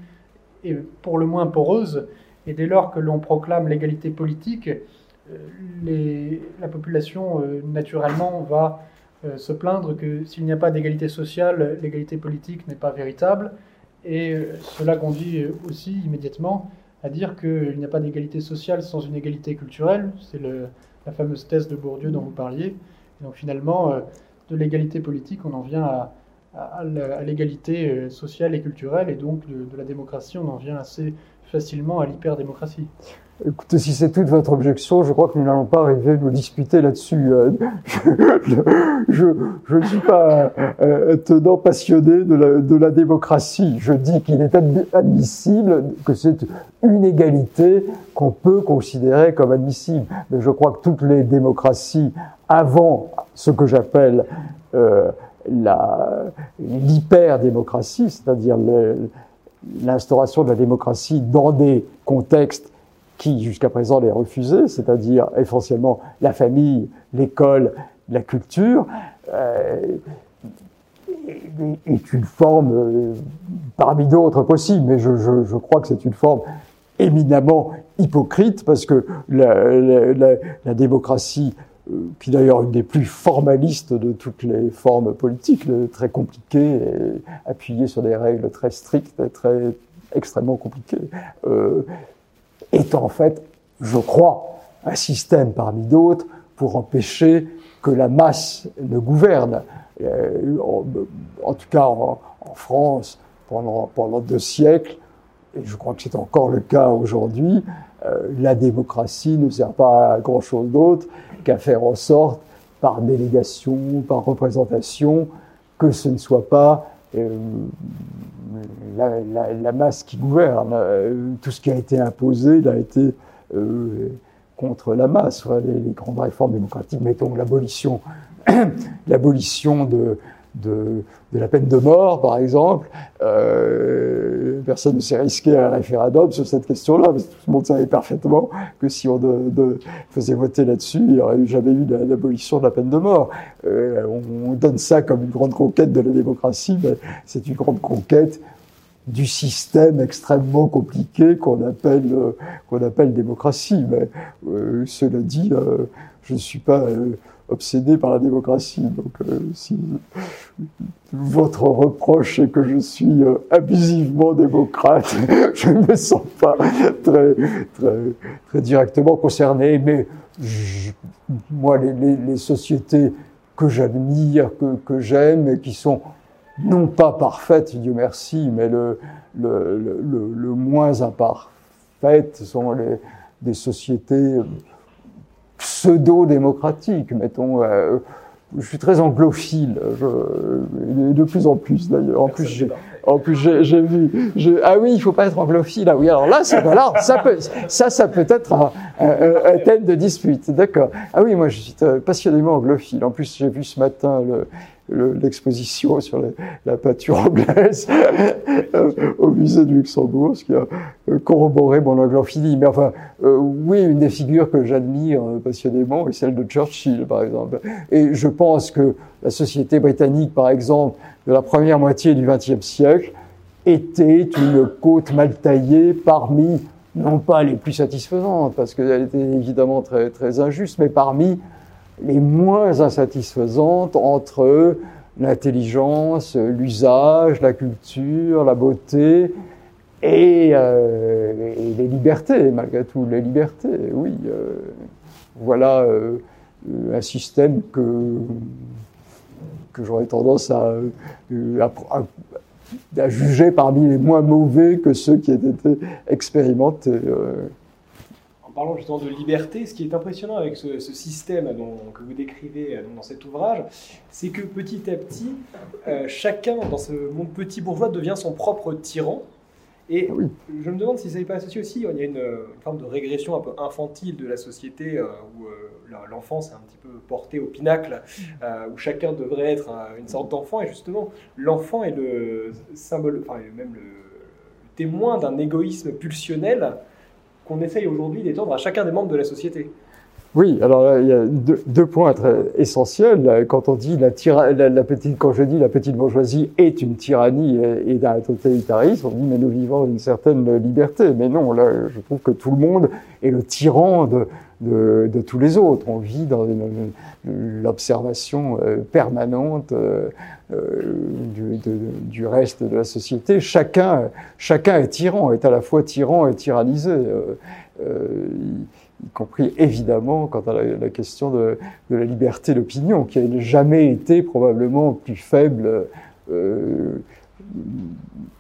est pour le moins poreuse, et dès lors que l'on proclame l'égalité politique, euh, la population euh, naturellement va se plaindre que s'il n'y a pas d'égalité sociale, l'égalité politique n'est pas véritable, et cela conduit aussi immédiatement à dire qu'il n'y a pas d'égalité sociale sans une égalité culturelle, c'est la fameuse thèse de Bourdieu dont vous parliez, donc finalement, euh, de l'égalité politique, on en vient à, l'égalité euh, sociale et culturelle, et donc de, la démocratie, on en vient assez facilement à l'hyperdémocratie. Écoutez, si c'est toute votre objection, je crois que nous n'allons pas arriver à nous disputer là-dessus. Euh, je, ne suis pas un tenant passionné de la, de la démocratie. Je dis qu'il est admissible que c'est une égalité qu'on peut considérer comme admissible. Mais je crois que toutes les démocraties avant ce que j'appelle euh, l'hyper-démocratie, c'est-à-dire l'instauration de la démocratie dans des contextes qui jusqu'à présent les refusaient, c'est-à-dire essentiellement la famille, l'école, la culture, euh, est une forme euh, parmi d'autres possibles, mais je, crois que c'est une forme éminemment hypocrite parce que la démocratie euh, qui d'ailleurs une des plus formalistes de toutes les formes politiques, très compliquées, et appuyées sur des règles très strictes et très extrêmement compliquées, euh, est en fait, je crois, un système parmi d'autres pour empêcher que la masse ne gouverne. Euh, en, tout cas, en, France, pendant, pendant deux siècles, et je crois que c'est encore le cas aujourd'hui, euh, la démocratie ne sert pas à grand-chose d'autre qu'à faire en sorte, par délégation, par représentation, que ce ne soit pas euh, la, masse qui gouverne. Euh, tout ce qui a été imposé, il a été contre la masse. Les, les, grandes réformes démocratiques, mettons l'abolition, [COUGHS] l'abolition de, de, la peine de mort, par exemple. Euh, personne ne s'est risqué à un référendum sur cette question-là, parce que tout le monde savait parfaitement que si on faisait voter là-dessus, il n'y aurait jamais eu l'abolition de la peine de mort. Euh, on, donne ça comme une grande conquête de la démocratie, mais c'est une grande conquête du système extrêmement compliqué qu'on appelle euh, qu'on appelle démocratie. Mais cela dit, je ne suis pas obsédé par la démocratie. Donc, euh, si votre reproche est que je suis euh, abusivement démocrate, [LAUGHS] je ne me sens pas très, très, très directement concerné. Mais moi, les, sociétés que j'admire, que, j'aime, et qui sont non pas parfaites, Dieu merci, mais le, le, le, moins imparfaites sont les, des sociétés pseudo-démocratique, mettons. Euh, je suis très anglophile, je, de plus en plus d'ailleurs. En plus, j'ai, en plus, j'ai, vu. ah oui, il faut pas être anglophile. Ah oui, alors là, ça, alors, ça peut, ça, ça peut être un, un, thème de dispute. D'accord. Ah oui, moi, je suis passionnément anglophile. En plus, j'ai vu ce matin le, l'exposition sur la peinture anglaise [LAUGHS] euh, au musée de Luxembourg, ce qui a euh, corroboré mon anglophilie. Mais enfin, euh, oui, une des figures que j'admire passionnément est celle de Churchill, par exemple. Et je pense que la société britannique, par exemple, de la première moitié du XXe siècle, était une côte mal taillée parmi, non pas les plus satisfaisantes, parce qu'elle était évidemment très, très injuste, mais parmi les moins insatisfaisantes entre l'intelligence, l'usage, la culture, la beauté et, euh, les libertés, malgré tout, les libertés, oui. Euh, voilà euh, un système que, que j'aurais tendance à, à, juger parmi les moins mauvais que ceux qui aient été expérimentés. En parlant justement de liberté, ce qui est impressionnant avec ce, système que vous décrivez dans cet ouvrage, c'est que petit à petit, chacun dans ce monde petit bourgeois devient son propre tyran. Et ah je me demande si ça n'est pas associé aussi, il y a une, forme de régression un peu infantile de la société euh, où euh, l'enfance est un petit peu portée au pinacle, euh, où chacun devrait être une sorte d'enfant, et justement, l'enfant est le symbole, enfin même le témoin d'un égoïsme pulsionnel qu'on essaye aujourd'hui d'étendre à chacun des membres de la société. Oui, alors il y a deux, points essentiels. Quand on dit la, la, petite, quand je dis la petite bourgeoisie est une tyrannie et, d'un totalitarisme, on dit mais nous vivons une certaine liberté. Mais non, là, je trouve que tout le monde est le tyran de, tous les autres. On vit dans l'observation euh, permanente euh, euh, du, reste de la société. Chacun, chacun est tyran, est à la fois tyran et tyrannisé. Y compris évidemment quant à la, question de, de, la liberté d'opinion, qui n'a jamais été probablement plus faible euh,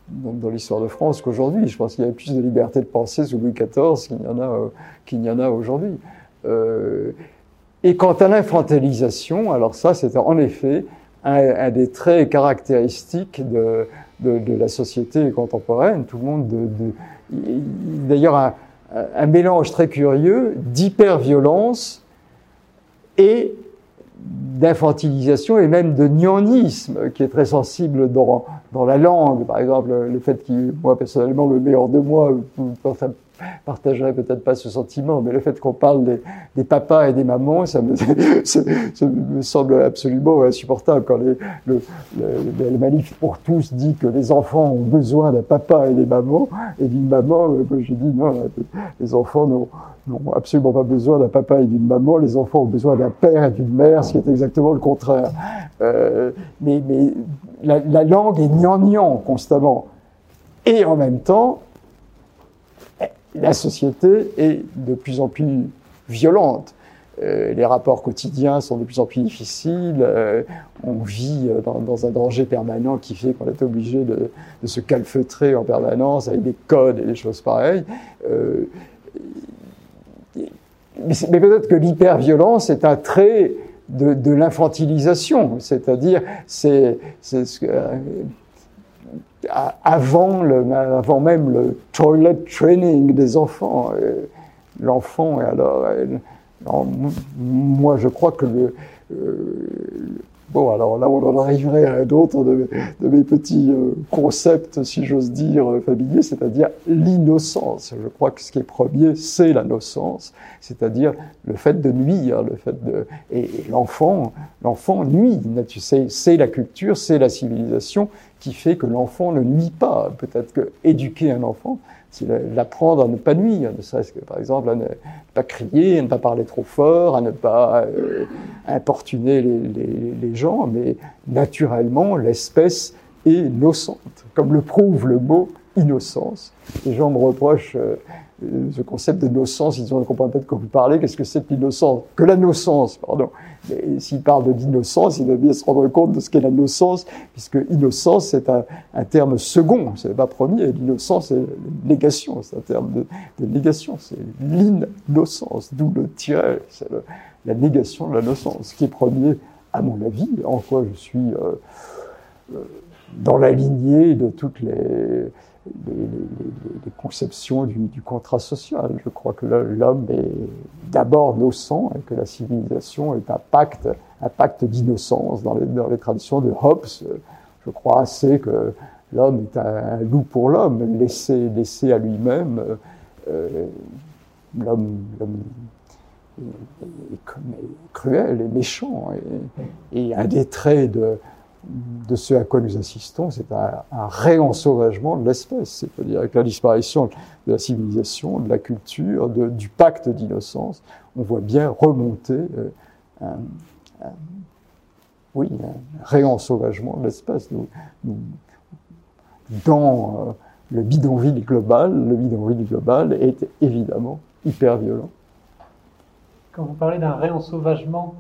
dans, l'histoire de France qu'aujourd'hui. Je pense qu'il y avait plus de liberté de penser sous Louis XIV qu'il n'y en a, euh, qu'il a aujourd'hui. Euh, et quant à l'infantilisation, alors ça, c'est en effet un, des traits caractéristiques de, de, de, la société contemporaine. Tout le monde, d'ailleurs, un un mélange très curieux d'hyperviolence et d'infantilisation et même de nianisme qui est très sensible dans, dans la langue. Par exemple, le fait qu'il, moi personnellement, le meilleur de moi, [LAUGHS] partagerait peut-être pas ce sentiment, mais le fait qu'on parle des, des, papas et des mamans, ça me, [LAUGHS] semble absolument insupportable. Quand le, le, manif pour tous dit que les enfants ont besoin d'un papa et des mamans, et d'une maman, euh, je dis non, les enfants n'ont absolument pas besoin d'un papa et d'une maman, les enfants ont besoin d'un père et d'une mère, ce qui est exactement le contraire. Euh, mais la langue est gnangnan constamment. Et en même temps, la société est de plus en plus violente. Euh, les rapports quotidiens sont de plus en plus difficiles. Euh, on vit euh, dans, un danger permanent qui fait qu'on est obligé de, se calfeutrer en permanence avec des codes et des choses pareilles. Mais, mais peut-être que l'hyperviolence est un trait de, de l'infantilisation, c'est-à-dire c'est ce que avant, le, avant même le toilet training des enfants. L'enfant, alors, moi je crois que le, euh, Bon, alors là, on en arriverait à d'autres de, de, mes petits euh, concepts, si j'ose dire, euh, familiers, c'est-à-dire l'innocence. Je crois que ce qui est premier, c'est la nocence, c'est-à-dire le fait de nuire, le fait de... Et, l'enfant, l'enfant nuit, tu sais, c'est la culture, c'est la civilisation qui fait que l'enfant ne nuit pas. Peut-être que éduquer un enfant, l'apprendre à ne pas nuire, ne serait-ce que par exemple à ne pas crier, à ne pas parler trop fort, à ne pas euh, importuner les, gens, mais naturellement l'espèce est innocente, comme le prouve le mot innocence. Les gens me reprochent euh, ce concept de innocence, ils ne comprennent pas de quoi vous parlez, qu'est-ce que c'est que l'innocence Que la nocence, pardon. S'il parle de l'innocence, il doit bien se rendre compte de ce qu'est la nocence, puisque innocence, c'est un, terme second, c'est pas premier. L'innocence, c'est négation, c'est un terme de, négation, c'est l'innocence, d'où le tiret, c'est la négation de la nocence, ce qui est premier, à mon avis, en quoi je suis euh, euh dans la lignée de toutes les les, conceptions du, contrat social. Je crois que l'homme est d'abord innocent et que la civilisation est un pacte, un pacte d'innocence. Dans les, traditions de Hobbes, je crois assez que l'homme est un, loup pour l'homme, laissé, à lui-même. Euh, l'homme est, est, cruel et méchant. Et, et un des traits de, de ce à quoi nous assistons, c'est un, un réensauvagement de l'espèce, c'est-à-dire avec la disparition de la civilisation, de la culture, de, du pacte d'innocence, on voit bien remonter euh, un, un, oui, un réensauvagement de l'espèce. Dans euh, le bidonville global, le bidonville global est évidemment hyper violent. Quand vous parlez d'un réensauvagement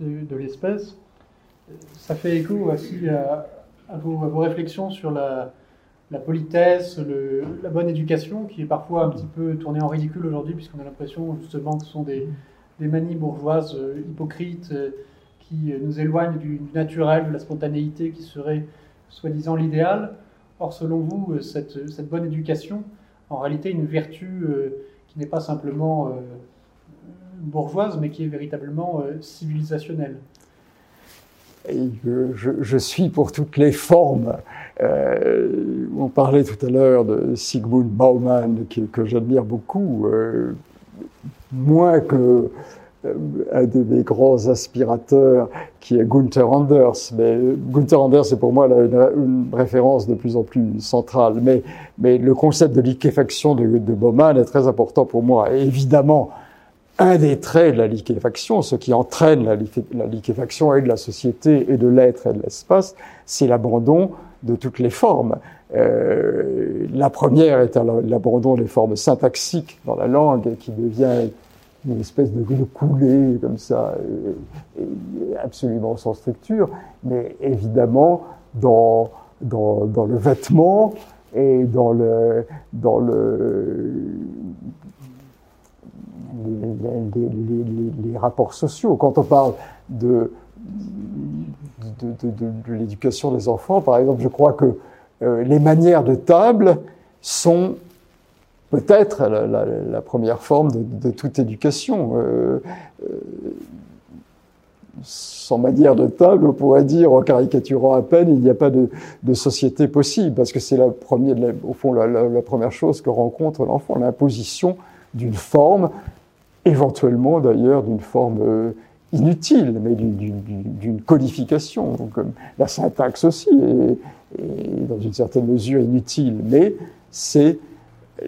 de, de l'espèce, ça fait écho aussi à, vos, réflexions sur la, politesse, la bonne éducation, qui est parfois un petit peu tournée en ridicule aujourd'hui, puisqu'on a l'impression justement que ce sont des, manies bourgeoises hypocrites qui nous éloignent du, naturel, de la spontanéité qui serait soi-disant l'idéal. Or, selon vous, cette, cette, bonne éducation, en réalité, une vertu qui n'est pas simplement bourgeoise, mais qui est véritablement civilisationnelle je, suis pour toutes les formes. Euh, on parlait tout à l'heure de Sigmund Baumann, que j'admire beaucoup, euh, moins que euh, un de mes grands aspirateurs, qui est Gunther Anders. Mais Gunther Anders est pour moi une, référence de plus en plus centrale. Mais, le concept de liquéfaction de, Baumann est très important pour moi. Évidemment, un des traits de la liquéfaction, ce qui entraîne la, liquéfaction et de la société et de l'être et de l'espace, c'est l'abandon de toutes les formes. Euh, la première est l'abandon des formes syntaxiques dans la langue qui devient une espèce de, de coulée comme ça, absolument sans structure, mais évidemment dans, dans, dans le vêtement et dans le, dans le, les, rapports sociaux. Quand on parle de, de, l'éducation des enfants, par exemple, je crois que euh, les manières de table sont peut-être la, première forme de, toute éducation. Euh, euh, sans manière de table, on pourrait dire, en caricaturant à peine, il n'y a pas de, société possible, parce que c'est la au fond la, première chose que rencontre l'enfant, l'imposition d'une forme éventuellement d'ailleurs d'une forme euh, inutile, mais d'une codification. Donc, la syntaxe aussi est, dans une certaine mesure inutile, mais c'est euh,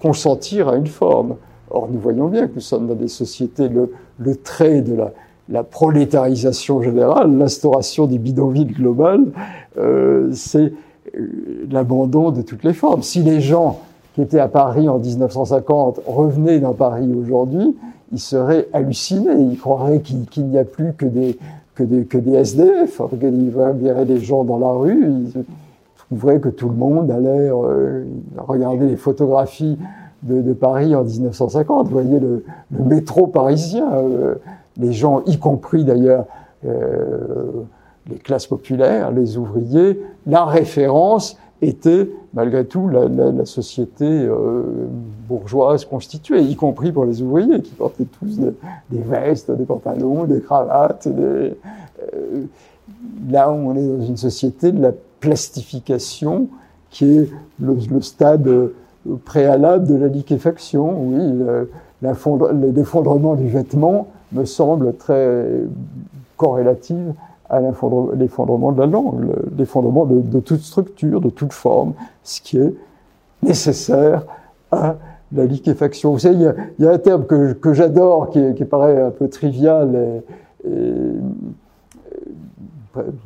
consentir à une forme. Or, nous voyons bien que nous sommes dans des sociétés, le, trait de la, prolétarisation générale, l'instauration des bidonvilles globales, euh, c'est l'abandon de toutes les formes. Si les gens qui était à Paris en 1950 revenait dans Paris aujourd'hui, il serait halluciné. Il croirait qu'il n'y a plus que des, que des, que des SDF. Il verrait des gens dans la rue. Il trouverait que tout le monde allait euh, regarder les photographies de, Paris en 1950. Vous voyez le, le métro parisien, euh, les gens, y compris d'ailleurs euh, les classes populaires, les ouvriers, la référence était malgré tout la, société euh, bourgeoise constituée, y compris pour les ouvriers qui portaient tous des, vestes, des pantalons, des cravates. Des, euh, là, on est dans une société de la plastification qui est le, le stade préalable de la liquéfaction. Oui, l'effondrement du vêtement me semble très corrélatif à l'effondrement de la langue, l'effondrement de, toute structure, de toute forme, ce qui est nécessaire à la liquéfaction. Vous savez, il y a, un terme que, j'adore, qui, paraît un peu trivial et, et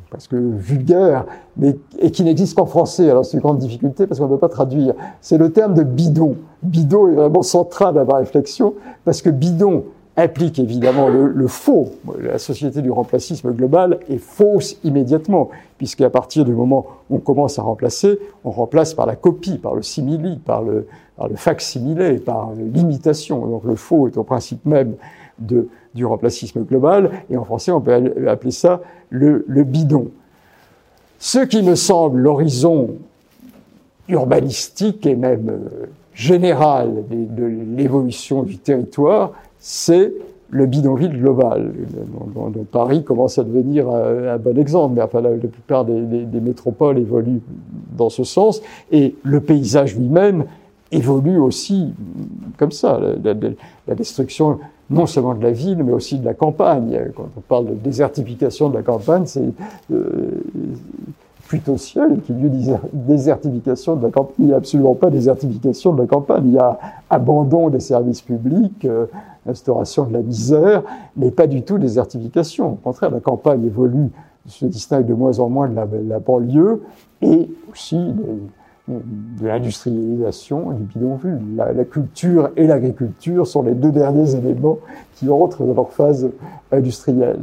parce que vulgaire, mais, et qui n'existe qu'en français. Alors c'est une grande difficulté parce qu'on ne peut pas traduire. C'est le terme de bidon. Bidon est vraiment central à ma réflexion parce que bidon, implique évidemment le, faux. La société du remplacisme global est fausse immédiatement, puisqu'à partir du moment où on commence à remplacer, on remplace par la copie, par le simili, par le, par le fac-similé, par l'imitation. Donc le faux est au principe même de, du remplacisme global, et en français on peut appeler ça le, le bidon. Ce qui me semble l'horizon urbanistique et même euh, général de l'évolution du territoire, c'est le bidonville global. Donc, Paris commence à devenir un, bon exemple, mais enfin, la, plupart des, métropoles évoluent dans ce sens, et le paysage lui-même évolue aussi comme ça. La, destruction non seulement de la ville, mais aussi de la campagne. Quand on parle de désertification de la campagne, c'est euh, plutôt ciel qu'il y ait désertification de la campagne. Il n'y a absolument pas désertification de la campagne. Il y a abandon des services publics, euh, instauration de la misère, mais pas du tout désertification. Au contraire, la campagne évolue, se distingue de moins en moins de la, banlieue et aussi de, l'industrialisation du bidonville. La, la culture et l'agriculture sont les deux derniers éléments qui entrent dans leur phase industrielle.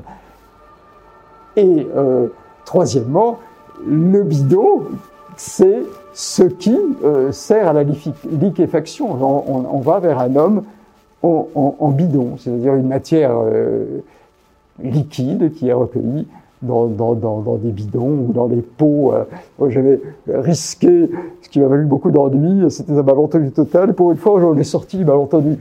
Et euh, troisièmement, le bidon, c'est ce qui euh, sert à la liquéfaction. On, va vers un homme en, bidon, c'est-à-dire une matière euh, liquide qui est recueillie dans, des bidons ou dans des pots. Euh. J'avais risqué, ce qui m'a valu beaucoup d'ennuis, c'était un malentendu total. Pour une fois, j'en ai sorti malentendu.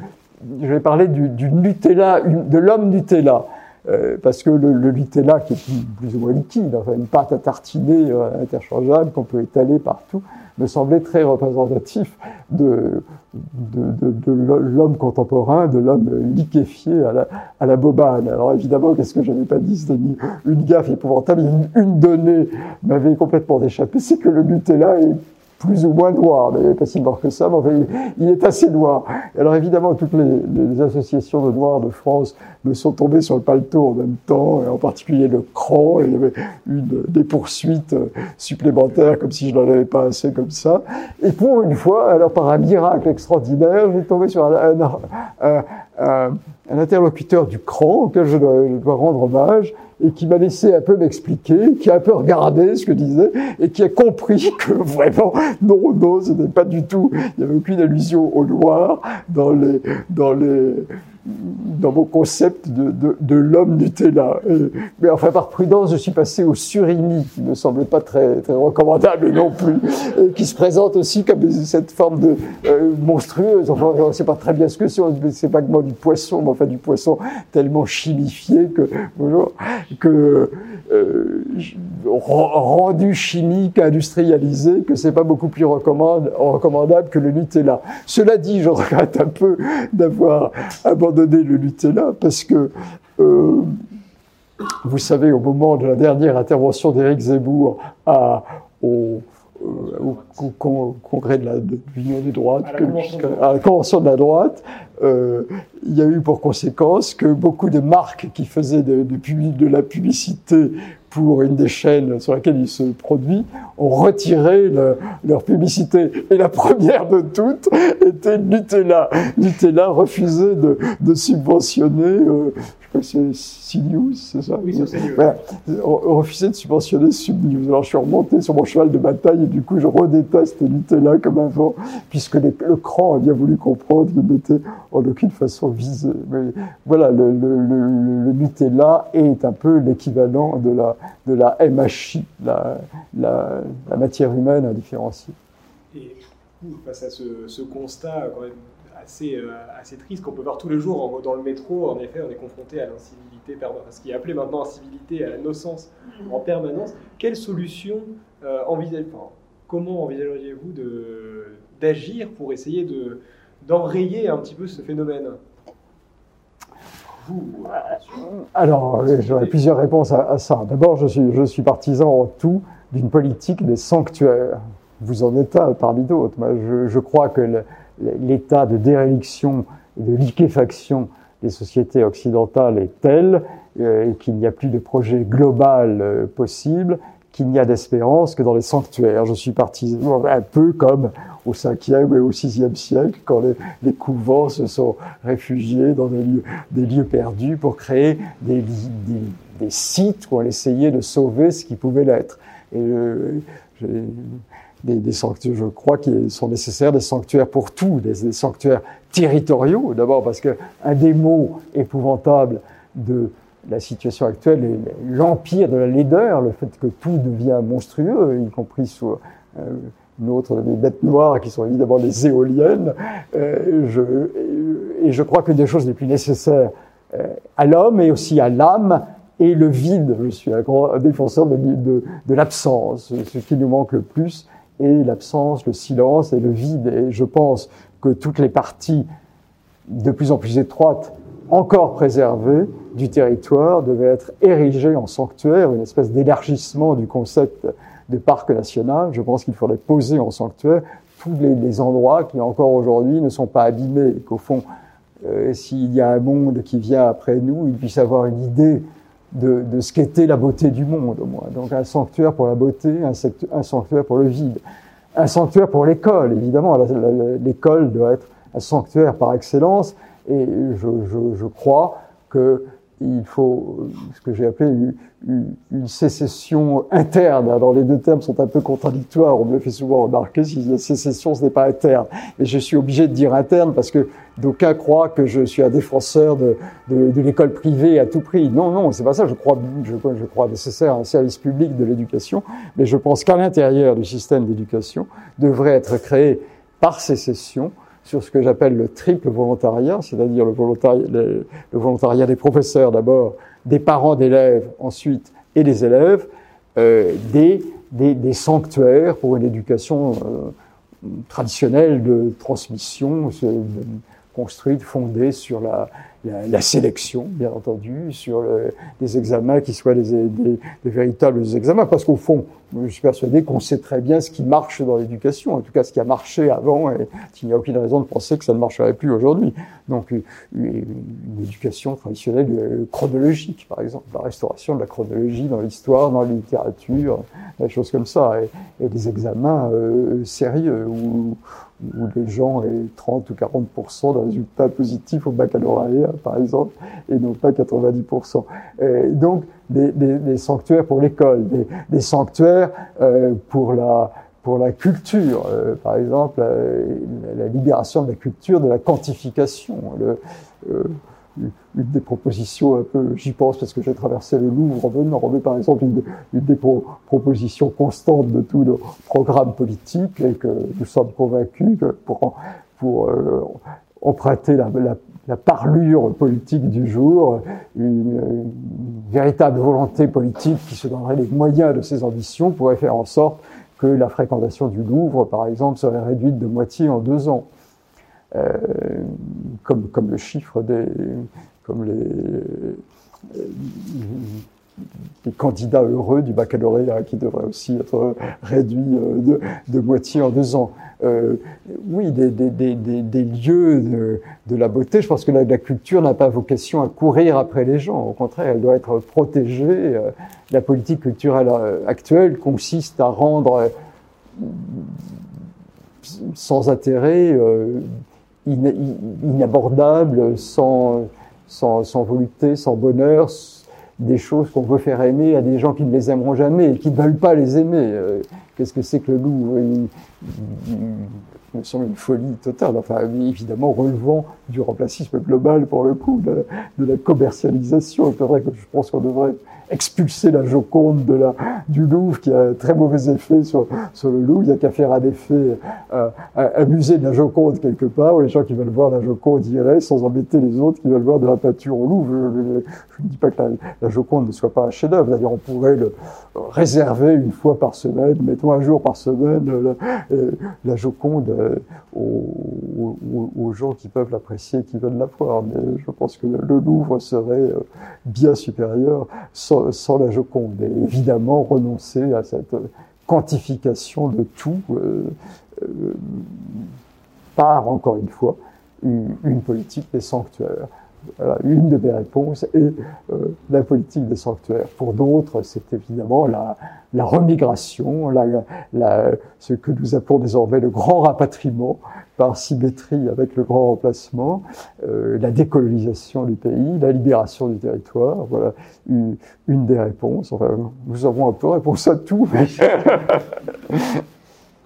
Je vais parler du Nutella, de l'homme Nutella. Euh, parce que le, Nutella, qui est plus, ou moins liquide, enfin une pâte à tartiner interchangeable qu'on peut étaler partout, me semblait très représentatif de, de, de, l'homme contemporain, de l'homme liquéfié à la, à la bobane. Alors évidemment, qu'est-ce que je n'avais pas dit C'était une, une gaffe épouvantable. Une, une donnée m'avait complètement échappé, c'est que le Nutella est plus ou moins noir, mais pas si noir que ça, mais enfin, il, est assez noir. Alors évidemment, toutes les, associations de noirs de France me sont tombées sur le paletot en même temps, et en particulier le cran, il y avait une, des poursuites euh, supplémentaires, comme si je n'en avais pas assez comme ça. Et pour une fois, alors par un miracle extraordinaire, j'ai tombé sur un, interlocuteur du cran auquel je dois, je dois rendre hommage, et qui m'a laissé un peu m'expliquer, qui a un peu regardé ce que je disais et qui a compris [LAUGHS] que vraiment, non, non, ce n'est pas du tout, il n'y avait aucune allusion au noir dans les, dans les, dans mon concept de, l'homme Nutella. mais enfin, par prudence, je suis passé au surimi, qui ne semble pas très, très recommandable non plus, et qui se présente aussi comme cette forme euh, monstrueuse. Enfin, on ne sait pas très bien ce que c'est, c'est moi du poisson, mais enfin du poisson tellement chimifié que euh, rendu chimique, industrialisé, que c'est pas beaucoup plus recommandable que le Nutella. Cela dit, je regrette un peu d'avoir abandonné le Nutella parce que euh, vous savez, au moment de la dernière intervention d'Éric Zemmour à, au, euh, congrès de l'Union des droites, à la, convention de la droite, euh, il y a eu pour conséquence que beaucoup de marques qui faisaient de, de, de la publicité pour une des chaînes sur laquelle il se produit ont retiré leur publicité. Et la première de toutes était Nutella. Nutella refusait de, de subventionner, euh, je crois que c'est CNews, c'est ça Oui, c'est CNews. Voilà. refusait de subventionner Subnews. Alors je suis remonté sur mon cheval de bataille et du coup je redéteste Nutella comme avant, puisque le cran a bien voulu comprendre qu'il n'était en aucune façon visé. Mais voilà, le, le, le, le Nutella est un peu l'équivalent de la de la MHI, la, la, la matière humaine indifférenciée. Et face à ce, ce constat quand même assez, euh, assez triste qu'on peut voir tous les jours dans le métro, en effet, on est confronté à l'incivilité, ce qui est appelé maintenant incivilité, à la nocence en permanence. Quelle solution euh, envisagez enfin, comment envisageriez-vous d'agir pour essayer de, d'enrayer un petit peu ce phénomène? Alors, j'aurais plusieurs réponses à, ça. D'abord, je suis, partisan en tout d'une politique des sanctuaires. Vous en êtes un parmi d'autres. Je, je, crois que l'état de déréliction et de liquéfaction des sociétés occidentales est tel euh, qu'il n'y a plus de projet global euh, possible qu'il n'y a d'espérance que dans les sanctuaires. Je suis partisan un peu comme au 5e et au 6e siècle, quand les, couvents se sont réfugiés dans des lieux, perdus pour créer des, sites où on essayait de sauver ce qui pouvait l'être. Et euh, des, sanctuaires, je crois qu'il sont nécessaires des sanctuaires pour tout, des, des sanctuaires territoriaux, d'abord parce que un des mots épouvantables de la situation actuelle est l'empire de la laideur, le fait que tout devient monstrueux, y compris sous euh, une autre des bêtes noires qui sont évidemment les éoliennes. Euh, je, et je crois que des choses les plus nécessaires euh, à l'homme et aussi à l'âme et le vide. Je suis un grand défenseur de, de, l'absence. Ce qui nous manque le plus est l'absence, le silence et le vide. Et je pense que toutes les parties de plus en plus étroites encore préservé du territoire devait être érigé en sanctuaire, une espèce d'élargissement du concept de parc national. Je pense qu'il faudrait poser en sanctuaire tous les, endroits qui encore aujourd'hui ne sont pas abîmés qu'au fond, euh, s'il y a un monde qui vient après nous, il puisse avoir une idée de, ce qu'était la beauté du monde au moins. Donc un sanctuaire pour la beauté, un, sanctuaire pour le vide, un sanctuaire pour l'école, évidemment. L'école doit être un sanctuaire par excellence, et je crois que il faut ce que j'ai appelé une, une, sécession interne. Alors les deux termes sont un peu contradictoires. On me fait souvent remarquer si la sécession ce n'est pas interne. Et je suis obligé de dire interne parce que d'aucuns croient que je suis un défenseur de, de, de l'école privée à tout prix. Non, non, c'est pas ça. Je crois, je, je crois nécessaire un service public de l'éducation, mais je pense qu'à l'intérieur du système d'éducation devrait être créé par sécession sur ce que j'appelle le triple volontariat, c'est-à-dire le volontariat, des professeurs d'abord, des parents d'élèves ensuite et des élèves, euh, des, sanctuaires pour une éducation euh, traditionnelle de transmission, construite, fondée sur la, la, sélection, bien entendu, sur le, des examens qui soient des, véritables examens, parce qu'au fond, je suis persuadé qu'on sait très bien ce qui marche dans l'éducation, en tout cas ce qui a marché avant, et il n'y a aucune raison de penser que ça ne marcherait plus aujourd'hui. Donc une, une, éducation traditionnelle euh, chronologique, par exemple, la restauration de la chronologie dans l'histoire, dans la littérature, des choses comme ça, et, et des examens euh, sérieux où, où les gens aient 30 ou 40% de résultats positifs au baccalauréat, par exemple, et non pas 90%. Et donc, des, sanctuaires pour l'école, des, sanctuaires euh, pour la pour la culture, euh, par exemple, la, libération de la culture, de la quantification. Euh, une des propositions un peu, j'y pense parce que j'ai traversé le Louvre en venant, mais par exemple une, des propositions constantes de tous nos programmes politiques et que nous sommes convaincus que pour, pour euh, emprunter la, la, la, parlure politique du jour, une, véritable volonté politique qui se donnerait les moyens de ses ambitions pourrait faire en sorte que la fréquentation du Louvre, par exemple, serait réduite de moitié en deux ans. Euh, comme, comme le chiffre des, comme les, les candidats heureux du baccalauréat qui devraient aussi être réduits euh, de, moitié en deux ans. Euh, oui, des, des, des, des, lieux de, la beauté. Je pense que la, la culture n'a pas vocation à courir après les gens. Au contraire, elle doit être protégée. Euh, la politique culturelle actuelle consiste à rendre sans intérêt, inabordable, sans sans, sans volupté, sans bonheur, des choses qu'on veut faire aimer à des gens qui ne les aimeront jamais et qui ne veulent pas les aimer. Euh, qu'est-ce que c'est que le loup? Il, me semble une folie totale, enfin évidemment relevant du remplacisme global pour le coup, de, de la commercialisation. C'est vrai que je pense qu'on devrait expulser la Joconde de la, du Louvre, qui a un très mauvais effet sur, sur le Louvre. Il n'y a qu'à faire un effet, euh, amuser de la Joconde quelque part, où les gens qui veulent voir la Joconde iraient, sans embêter les autres qui veulent voir de la peinture au Louvre. Je, ne dis pas que la, Joconde ne soit pas un chef-d'œuvre. D'ailleurs, on pourrait le réserver une fois par semaine, mettons un jour par semaine, la, euh, la Joconde euh, aux, aux, gens qui peuvent l'apprécier, qui veulent la voir. Mais je pense que le Louvre serait euh, bien supérieur sans sans, la Joconde. Et évidemment, renoncer à cette quantification de tout euh, euh, par, encore une fois, une, une politique des sanctuaires. Voilà, une de mes réponses est euh, la politique des sanctuaires. Pour d'autres, c'est évidemment la, la remigration, la, la, ce que nous appelons désormais le grand rapatriement par symétrie avec le grand remplacement, euh, la décolonisation du pays, la libération du territoire. Voilà une, une des réponses. Enfin, nous avons un peu réponse à tout. Mais... [LAUGHS]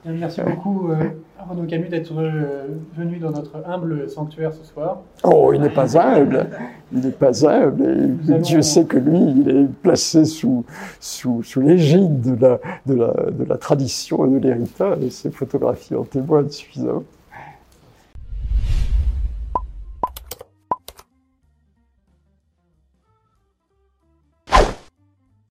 [LAUGHS] Merci beaucoup. Euh... Renaud Camus d'être venu dans notre humble sanctuaire ce soir. Oh, il n'est pas humble. Il n'est pas humble. Et Dieu sait que lui, il est placé sous, sous, sous l'égide de la, de, la, de la tradition et de l'héritage. Et ses photographies en témoignent suffisamment.